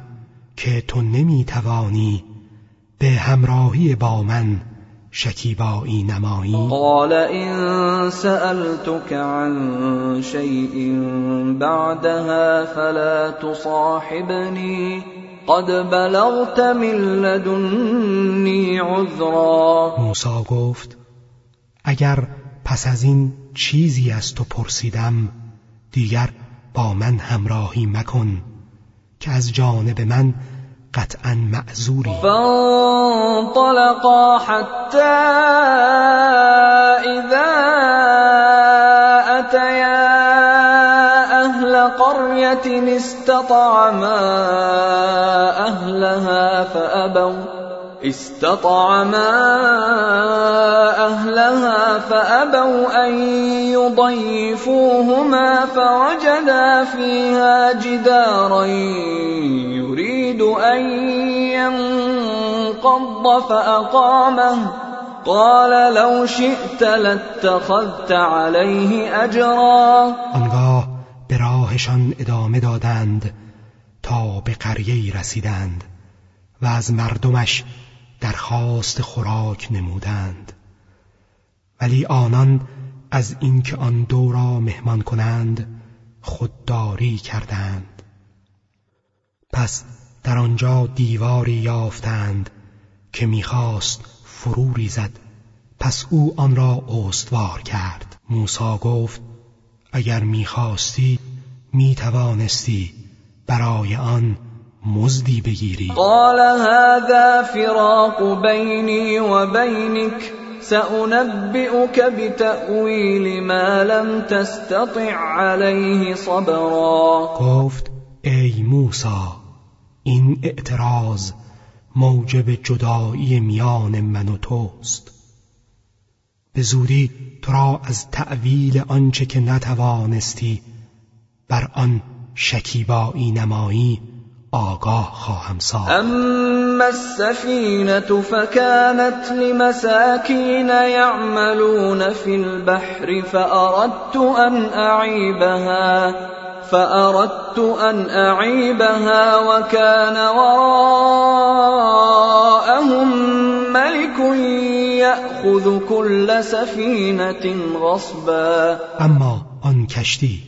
که تو نمی‌توانی به همراهی با من شکیبایی نمایی. قال ان سألتك عن شيء بعدها فلا تصاحبني. قد بلغت من لدنی عذرا. موسی گفت اگر پس از این چیزی از تو پرسیدم دیگر با من همراهی مکن که از جانب من قطعا معذوری فانطلقا حتى إذا أتيا أهل قرية استطعما أهلها فأبوا استطعما أهلها فأبوا أن يضيفوهما فوجدا فيها جدارا يريد أن ينقض فأقامه. قال لو شئت لاتخذت عليه أجرا. آنگاه به راهشان ادامه دادند تا به قریه رسیدند و از مردمش درخواست خوراک نمودند. ولی آنان از اینکه آن دو را مهمان کنند خودداری کردند. پس در آنجا دیواری یافتند که می‌خواست فرو ریزد. پس او آن را استوار کرد. موسی گفت اگر می‌خواستی می‌توانستی برای آن مزدی بگیری. قال هذا فراق بینی و بینک سأنبئك بتأویل ما لم تستطع عليه صبرا. گفت ای موسی این اعتراض موجب جدایی میان من و توست. به زودی تو را از تعویل آنچه که نتوانستی بر آن شکیبایی نمایی آگاه خواهم ساخت. أما السفینه فكانت لمساکین یعملون فی البحر فأردت أن اعیبها فأردت أن أعيبها وكان وراءهم ملك يأخذ كل سفينة غصبا. أما آن کشتی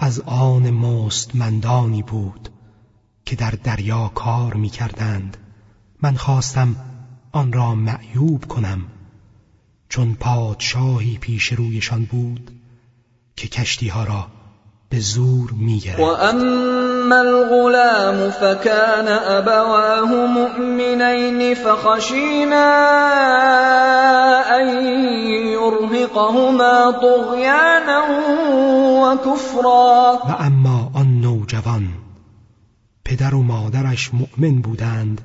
از آن مستمندانی بود. که در دریا کار می کردند من خواستم آن را معیوب کنم. چون پادشاهی پیش رویشان بود که کشتی ها را به زور می‌گرفت. و اما الغلام فكان ابواه مؤمنین فخشینا ان یرهقهما طغیانا و کفرا. و اما آن نوجوان پدر و مادرش مؤمن بودند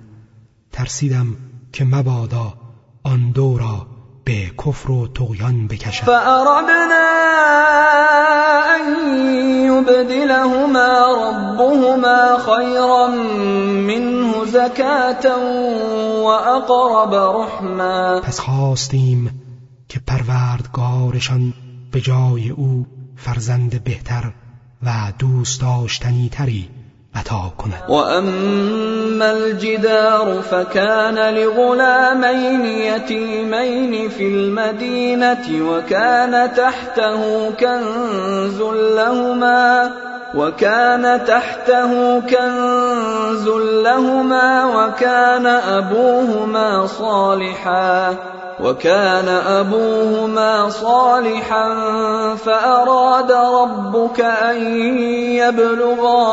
ترسیدم که مبادا آن دو را به کفر و تغیان بکشد فأردنا ان يبدلهما ربهما خيرا منه زكاة وأقرب رحما. پس خواستیم که پروردگارشان به جای او فرزند بهتر و دوست داشتنی تری عطا کند. و اما الجدار فكان لغلامين يتيمين في المدينة وكان تحته كنز لهما وكان تحته كنز لهما وكان أبوهما صالحا وكان أبوهما صالحا فأراد ربك أن يبلغا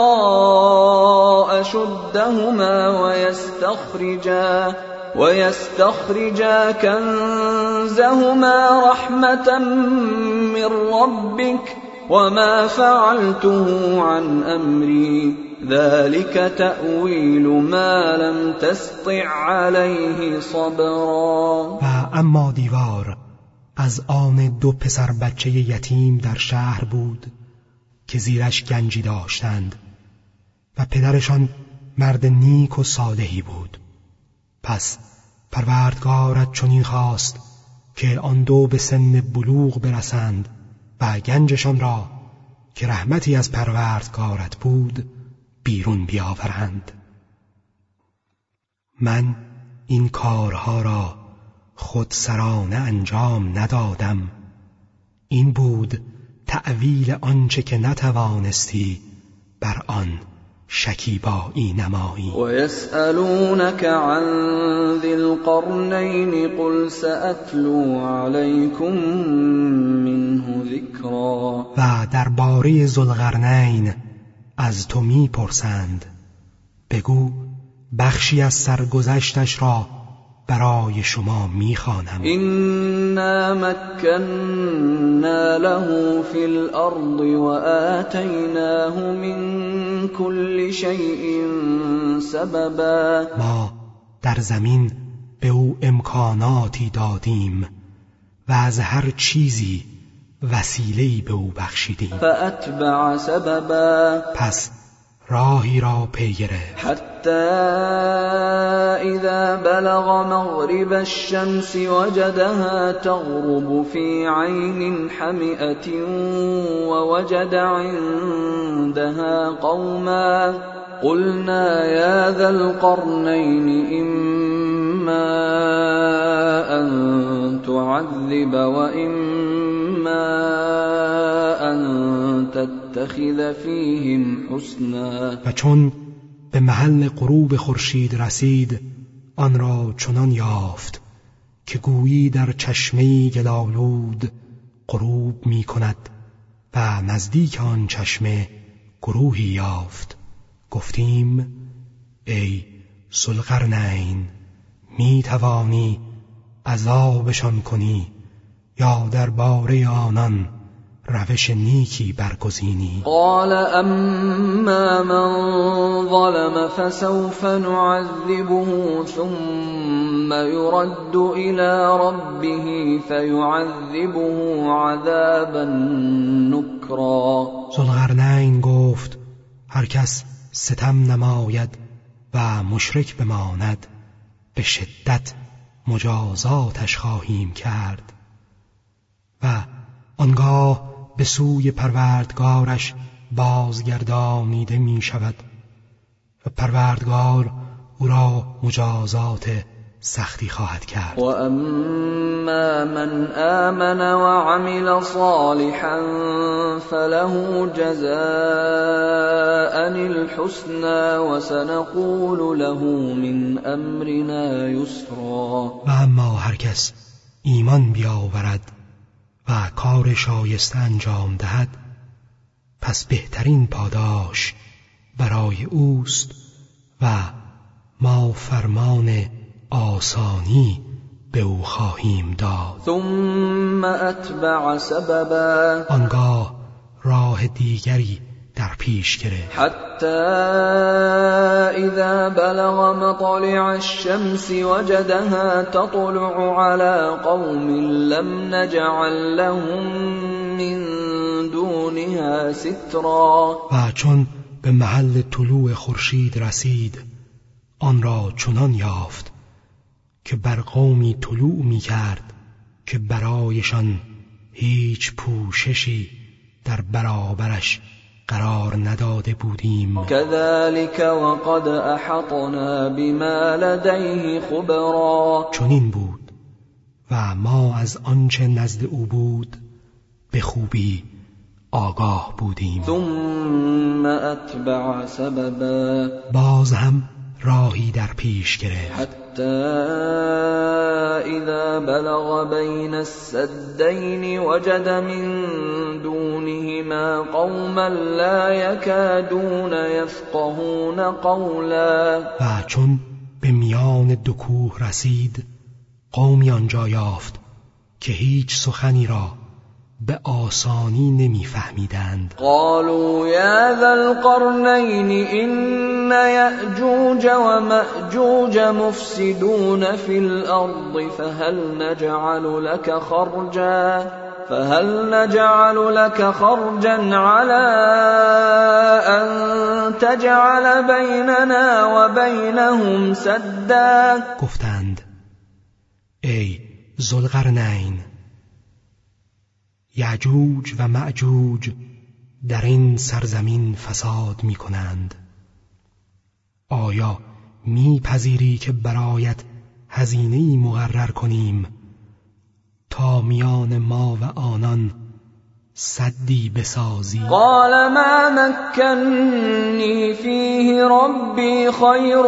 أشدهما ويستخرجا ويستخرجا كنزهما رحمة من ربك وما فعلته عن أمري ذلك تأویل ما لم تستع عليه صبرا. و اما دیوار از آن دو پسر بچه یتیم در شهر بود که زیرش گنجی داشتند و پدرشان مرد نیک و صالحی بود. پس پروردگارت چنین خواست که آن دو به سن بلوغ برسند و گنجشان را که رحمتی از پروردگارت بود بیرون بیاورند. من این کارها را خود سرانه انجام ندادم. این بود تعویل آنچه که نتوانستی بر آن شکیبایی نمایی. و یسألونك عن ذی القرنین قل سأتلو علیکم منه ذکرا و درباره ذوالقرنین از تو می‌پرسند. بگو بخشی از سرگذشتش را برای شما می‌خوانم. اینا مکننا له فی الارض و آتیناه من کل شیء سببا. ما در زمین به او امکاناتی دادیم و از هر چیزی وسیله‌ای به أو بخشیدیم. فأتبع سببا. پس راهی را پی گرفت. حتی إذا بلغ مغرب الشمس وجدها تغرب في عين حمئة ووجد عندها قوما. قلنا يا ذا القرنين إما أن تعذب وإما أن تتخذ فيهم حسنا. و چون به محل غروب خورشید رسید آن را چنان یافت که گویی در چشمه گلالود غروب می کند و نزدیک آن چشمه گروهی یافت. گفتیم ای سلقرنین می توانی عذابشان کنی. یا درباره آنان روش نیکی برگزینی؟ قال اما من ظلم فسوف نعذبه ثم يرد الى ربه فيعذبه عذابا نكرا. ذوالقرنین گفت هر کس ستم نماید و مشرک بماند به شدت مجازاتش خواهیم کرد. و آنگاه به سوی پروردگارش بازگردانیده می شود و پروردگار او را مجازات سختی خواهد کرد. و اما من آمن و عمل صالحا فله جزاء الحسنى و سنقول له من امرنا یسرا و اما هر کس ایمان بیاورد و کار شایسته انجام دهد پس بهترین پاداش برای اوست و ما فرمان آسانی به او خواهیم داد. ثم اتبع سببا. آنگاه راه دیگری در پیش گرفت. حتی اذا بلغ مطلع الشمس وجدها تطلع على قوم لم نجعل لهم من دون دونها سترا. و چون به محل طلوع خورشید رسید آن را چنان یافت که بر قومی طلوع می کرد که برایشان هیچ پوششی در برابرش قرار نداده بودیم. كذلك وقد احطنا بما لديه خبرا. چنین بود و ما از آنچه نزد او بود به خوبی آگاه بودیم. ثم اتبع سببا. باز هم راهی در پیش گرفت. حتى اذا بلغ بين السدين وجد من دونهما قوما لا يكادون يفقهون قولا. و چون به میان دو کوه رسید قومی آنجا یافت که هیچ سخنی را به آسانی نمیفهمیدند. قالوا يا ذا القرنين إن يأجوج ومأجوج مفسدون في الأرض فهل نجعل لك خرجا؟ فهل نجعل لك خرجا على أن تجعل بيننا وبينهم سدا؟ گفتند ای ذوالقرنین یعجوج و معجوج در این سرزمین فساد می کنند آیا میپذیری که برایت هزینه مقرر کنیم؟ تا میان ما و آنان صدی بسازی. قال ما مكنني فيه ربي خير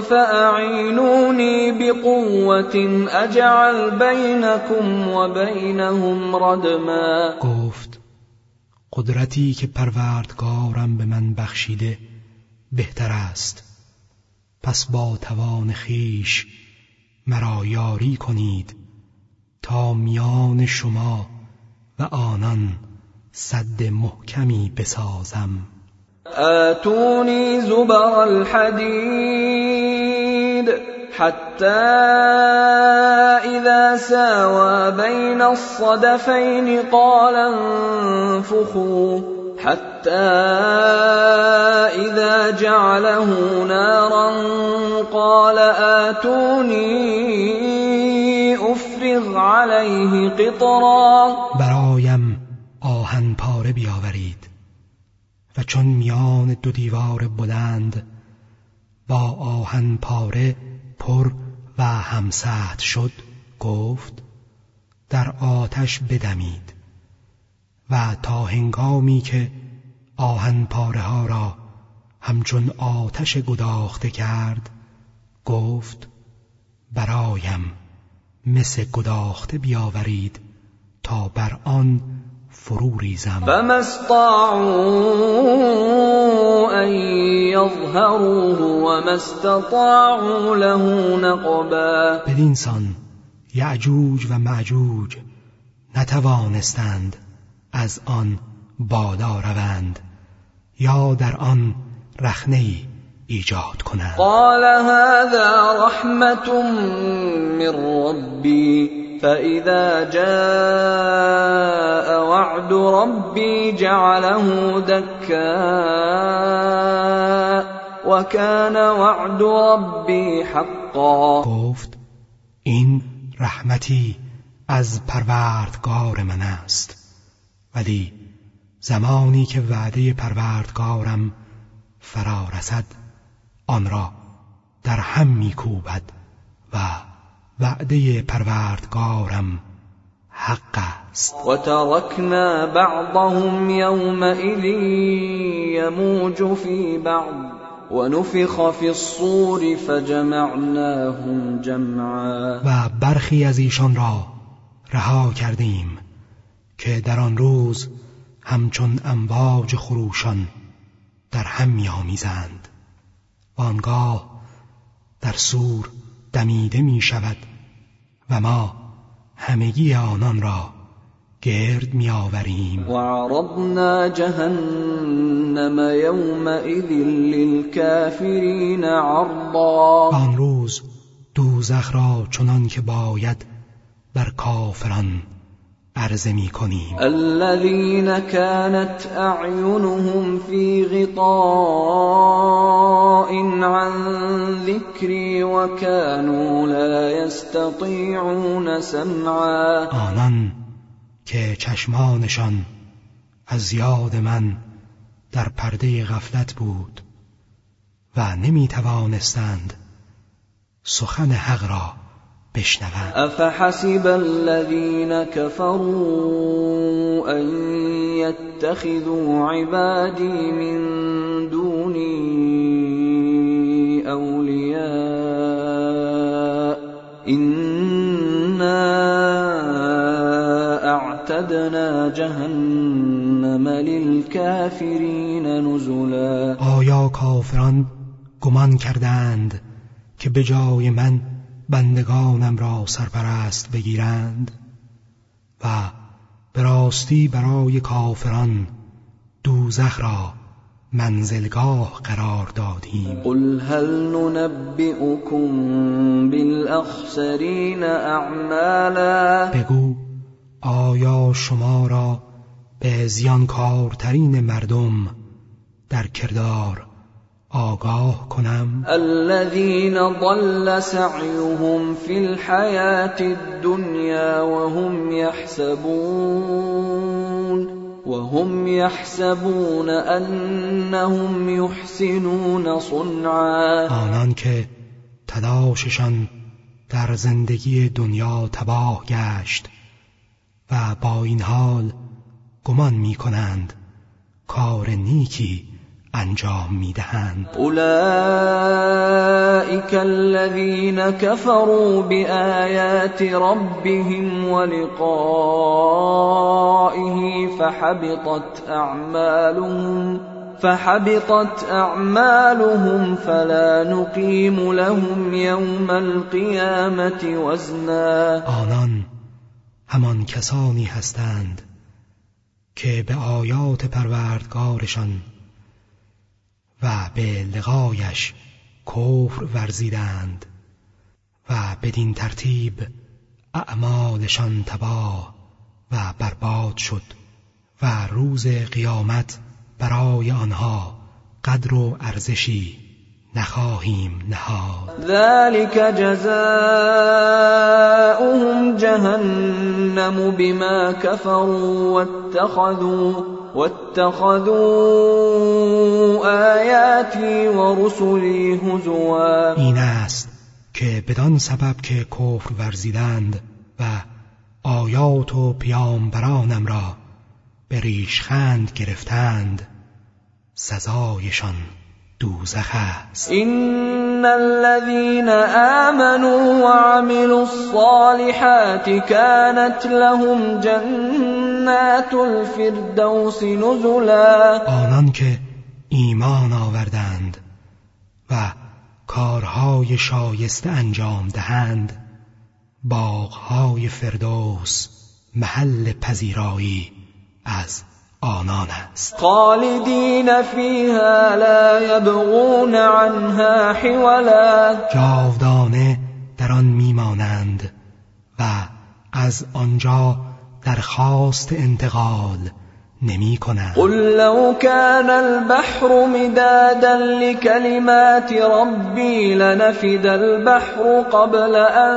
فأعينوني بقوة أجعل بينكم وبينهم ردما. گفت قدرتی که پروردگارم به من بخشیده بهتر است. پس با توان خیش مرا یاری کنید تا میان شما و آنان صد محکمی بسازم. آتوني زبر الحديد حتى إذا ساوى بين الصدفين قال انفخوا حتى إذا جعله نارا قال آتوني أفرغ عليه قطرا. برایم آهن پاره بیاورید و چون میان دو دیوار بلند با آهن پاره پر و همسهد شد گفت در آتش بدمید و تا هنگامی که آهن پاره ها را همچون آتش گداخته کرد گفت برایم مثل گداخته بیاورید تا بر آن فرو ریزم. فما استطاعوا أن يظهروه وما استطاعوا له نقبا. بدین سان یعجوج و معجوج نتوانستند از آن بالا روند یا در آن رخنه ایجاد کنند. قال هذا رحمة من ربي فإذا جاء وعد ربي جعله دكا وكان وعد ربي حقا. گفت این رحمتی از پروردگار من است. ولی زمانی که وعده پروردگارم فرا رسد آن را در هم میکوبد و وعده پروردگارم حق است. وتركنا بعضهم يومئذ يموج في بعض ونفخ في الصور فجمعناهم جمعا. و برخی از ایشان را رها کردیم که در آن روز همچون امواج خروشان در هم میآمیزند. و آنگاه در سور دمیده می شود و ما همگی آنان را گرد می آوریم وعرضنا جهنم يومئذ للكافرين عرضا. آن روز دوزخ را چنان که باید بر کافران عرضه می کنیم الذين كانت اعينهم في غطاء عن ذكري وكانوا لا يستطيعون سمعا. آنان که چشمانشان از یاد من در پرده غفلت بود و نمی توانستند سخن حق را بشنوند. افحسب الذين كفروا ان يتخذوا عبادي من دوني اولياء انا اعتدنا جهنم للكافرين نزلا. آیا کافران گمان کردند که به جای من بندگانم را سرپرست بگیرند و به راستی برای کافران دوزخ را منزلگاه قرار دادیم. قل هل ننبئكم بالاخسرين اعمالا؟ بگو آیا شما را به زیانکارترین مردم در کردار آگاه کنم. الذين ضل سعيهم في الحياة الدنيا وهم يحسبون وهم يحسبون أنهم يحسنون صنعا. آنان که تلاششان در زندگی دنیا تباه گشت و با این حال گمان می کنند کار نیکی انجام می‌دهند. اولئك الذين كفروا بآيات ربهم ولقائه فحبطت أعمالهم فحبطت أعمالهم فلا نقيم لهم يوم القيامة وزنا. آنان همان کسانی هستند که به آیات پروردگارشان و به لقایش کفر ورزیدند و بدین ترتیب اعمالشان تباه و برباد شد و روز قیامت برای آنها قدر و ارزشی نخواهیم نهاد. ذلك جزاؤهم جهنم بما كفروا واتخذوا واتخذوا آیاتی و رسلی هزوا. این است که بدان سبب که کفر ورزیدند و آیات و پیامبرانم را به ریشخند گرفتند سزایشان. دوزخ است. ان الذين آمنوا وعملوا الصالحات كانت لهم جنات الفردوس نزلا. آنان که ایمان آوردند و کارهای شایسته انجام دهند باغهای فردوس محل پذیرایی از آنان است. خالدین فیها لا یبغون عنها حولا. جاودانه در آن میمانند و از آنجا درخواست انتقال نمی کنند قل لو كان البحر مدادا لكلمات ربي لنفد البحر قبل أن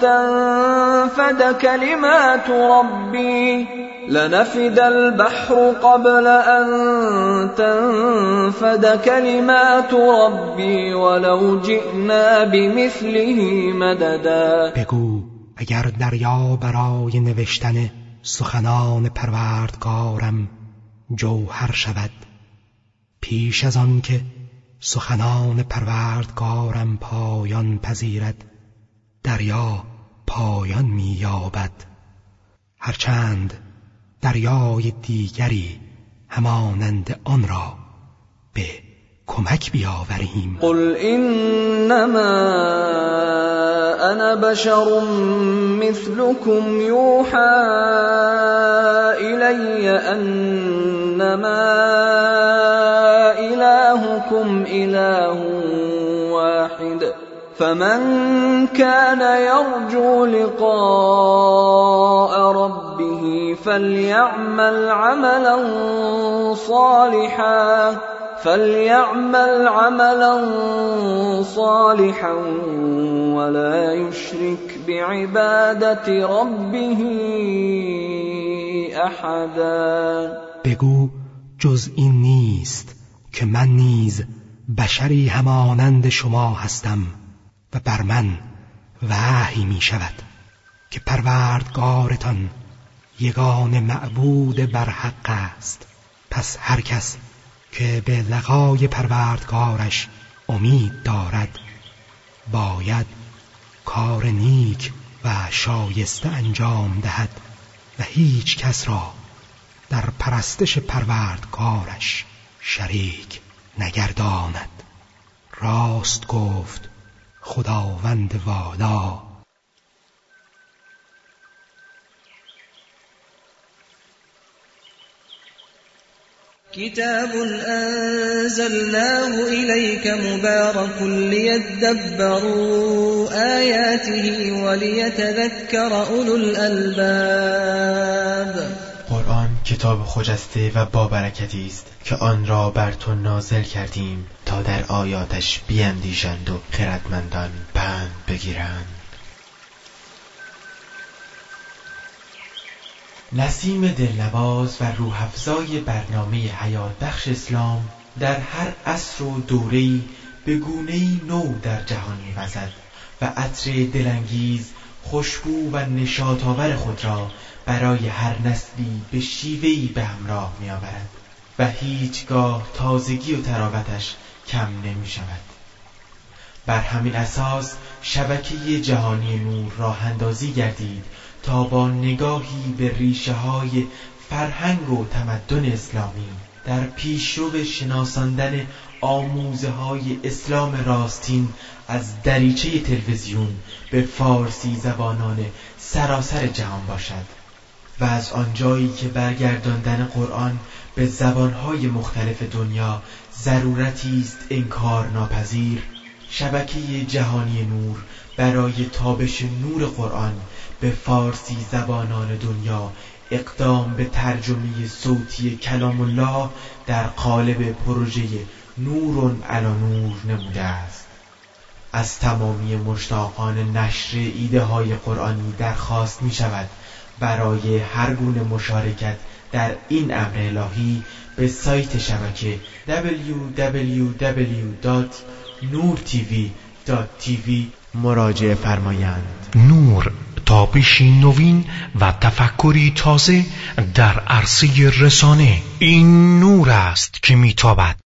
تنفد كلمات ربي لنفد البحر قبل أن تنفد كلمات ربي ولو جئنا بمثله مددا. بگو اگر دریا برای نوشتن سخنان پروردگارم جوهر شود. پیش از آن که سخنان پروردگارم پایان پذیرد دریا پایان مییابد. هرچند دریای دیگری همانند آن را به کمک بیاوریم. قل انما أنا بشر مثلكم يوحى الي انما الهكم اله واحد فمن كان يرجو لقاء ربه فليعمل عملا صالحا فليعمل عملا صالحا ولا يشرك بعبادة ربه احدا بگو جز این نیست که من نیز بشری همانند شما هستم و بر من وحی می شود که پروردگارتان یگان معبود بر حق است. پس هر کس که به لقای پروردگارش امید دارد. باید کار نیک و شایسته انجام دهد و هیچ کس را در پرستش پروردگارش شریک نگرداند. راست گفت خداوند والا. كتاب أنزلناه إليك مبارك ليدبروا آياته وليتذكر أولو الألباب قرآن کتاب خجسته و با برکتی است که آن را بر تو نازل کردیم تا در آیاتش بیندیشند و خردمندان پند بگیرند. نسیم دلنواز و روحفزای برنامه حیات بخش اسلام در هر عصر و دوره‌ای به گونه‌ای نو در جهان می‌وزد و عطر دلانگیز خوشبو و نشاطآور خود را برای هر نسلی به شیوهی به همراه می‌آورد و هیچگاه تازگی و تراوتش کم نمی شود. بر همین اساس شبکه جهانی نور راه اندازی گردید تا با نگاهی به ریشه های فرهنگ و تمدن اسلامی در پیشرو شناساندن آموزه های اسلام راستین از دریچه تلویزیون به فارسی زبانان سراسر جهان باشد و از آنجایی که برگرداندن قرآن به زبانهای مختلف دنیا ضرورتی است انکار ناپذیر شبکه جهانی نور برای تابش نور قرآن به فارسی زبانان دنیا. اقدام به ترجمه صوتی کلام الله در قالب پروژه نور علی نور نموده است. از تمامی مشتاقان نشر ایده های قرآنی درخواست می شود برای هر گونه مشارکت در این امر الهی به سایت شبکه www.nurtv.tv مراجعه فرمایند. نور تابشی نوین و تفکری تازه در عرصه رسانه. این نور است که میتابد.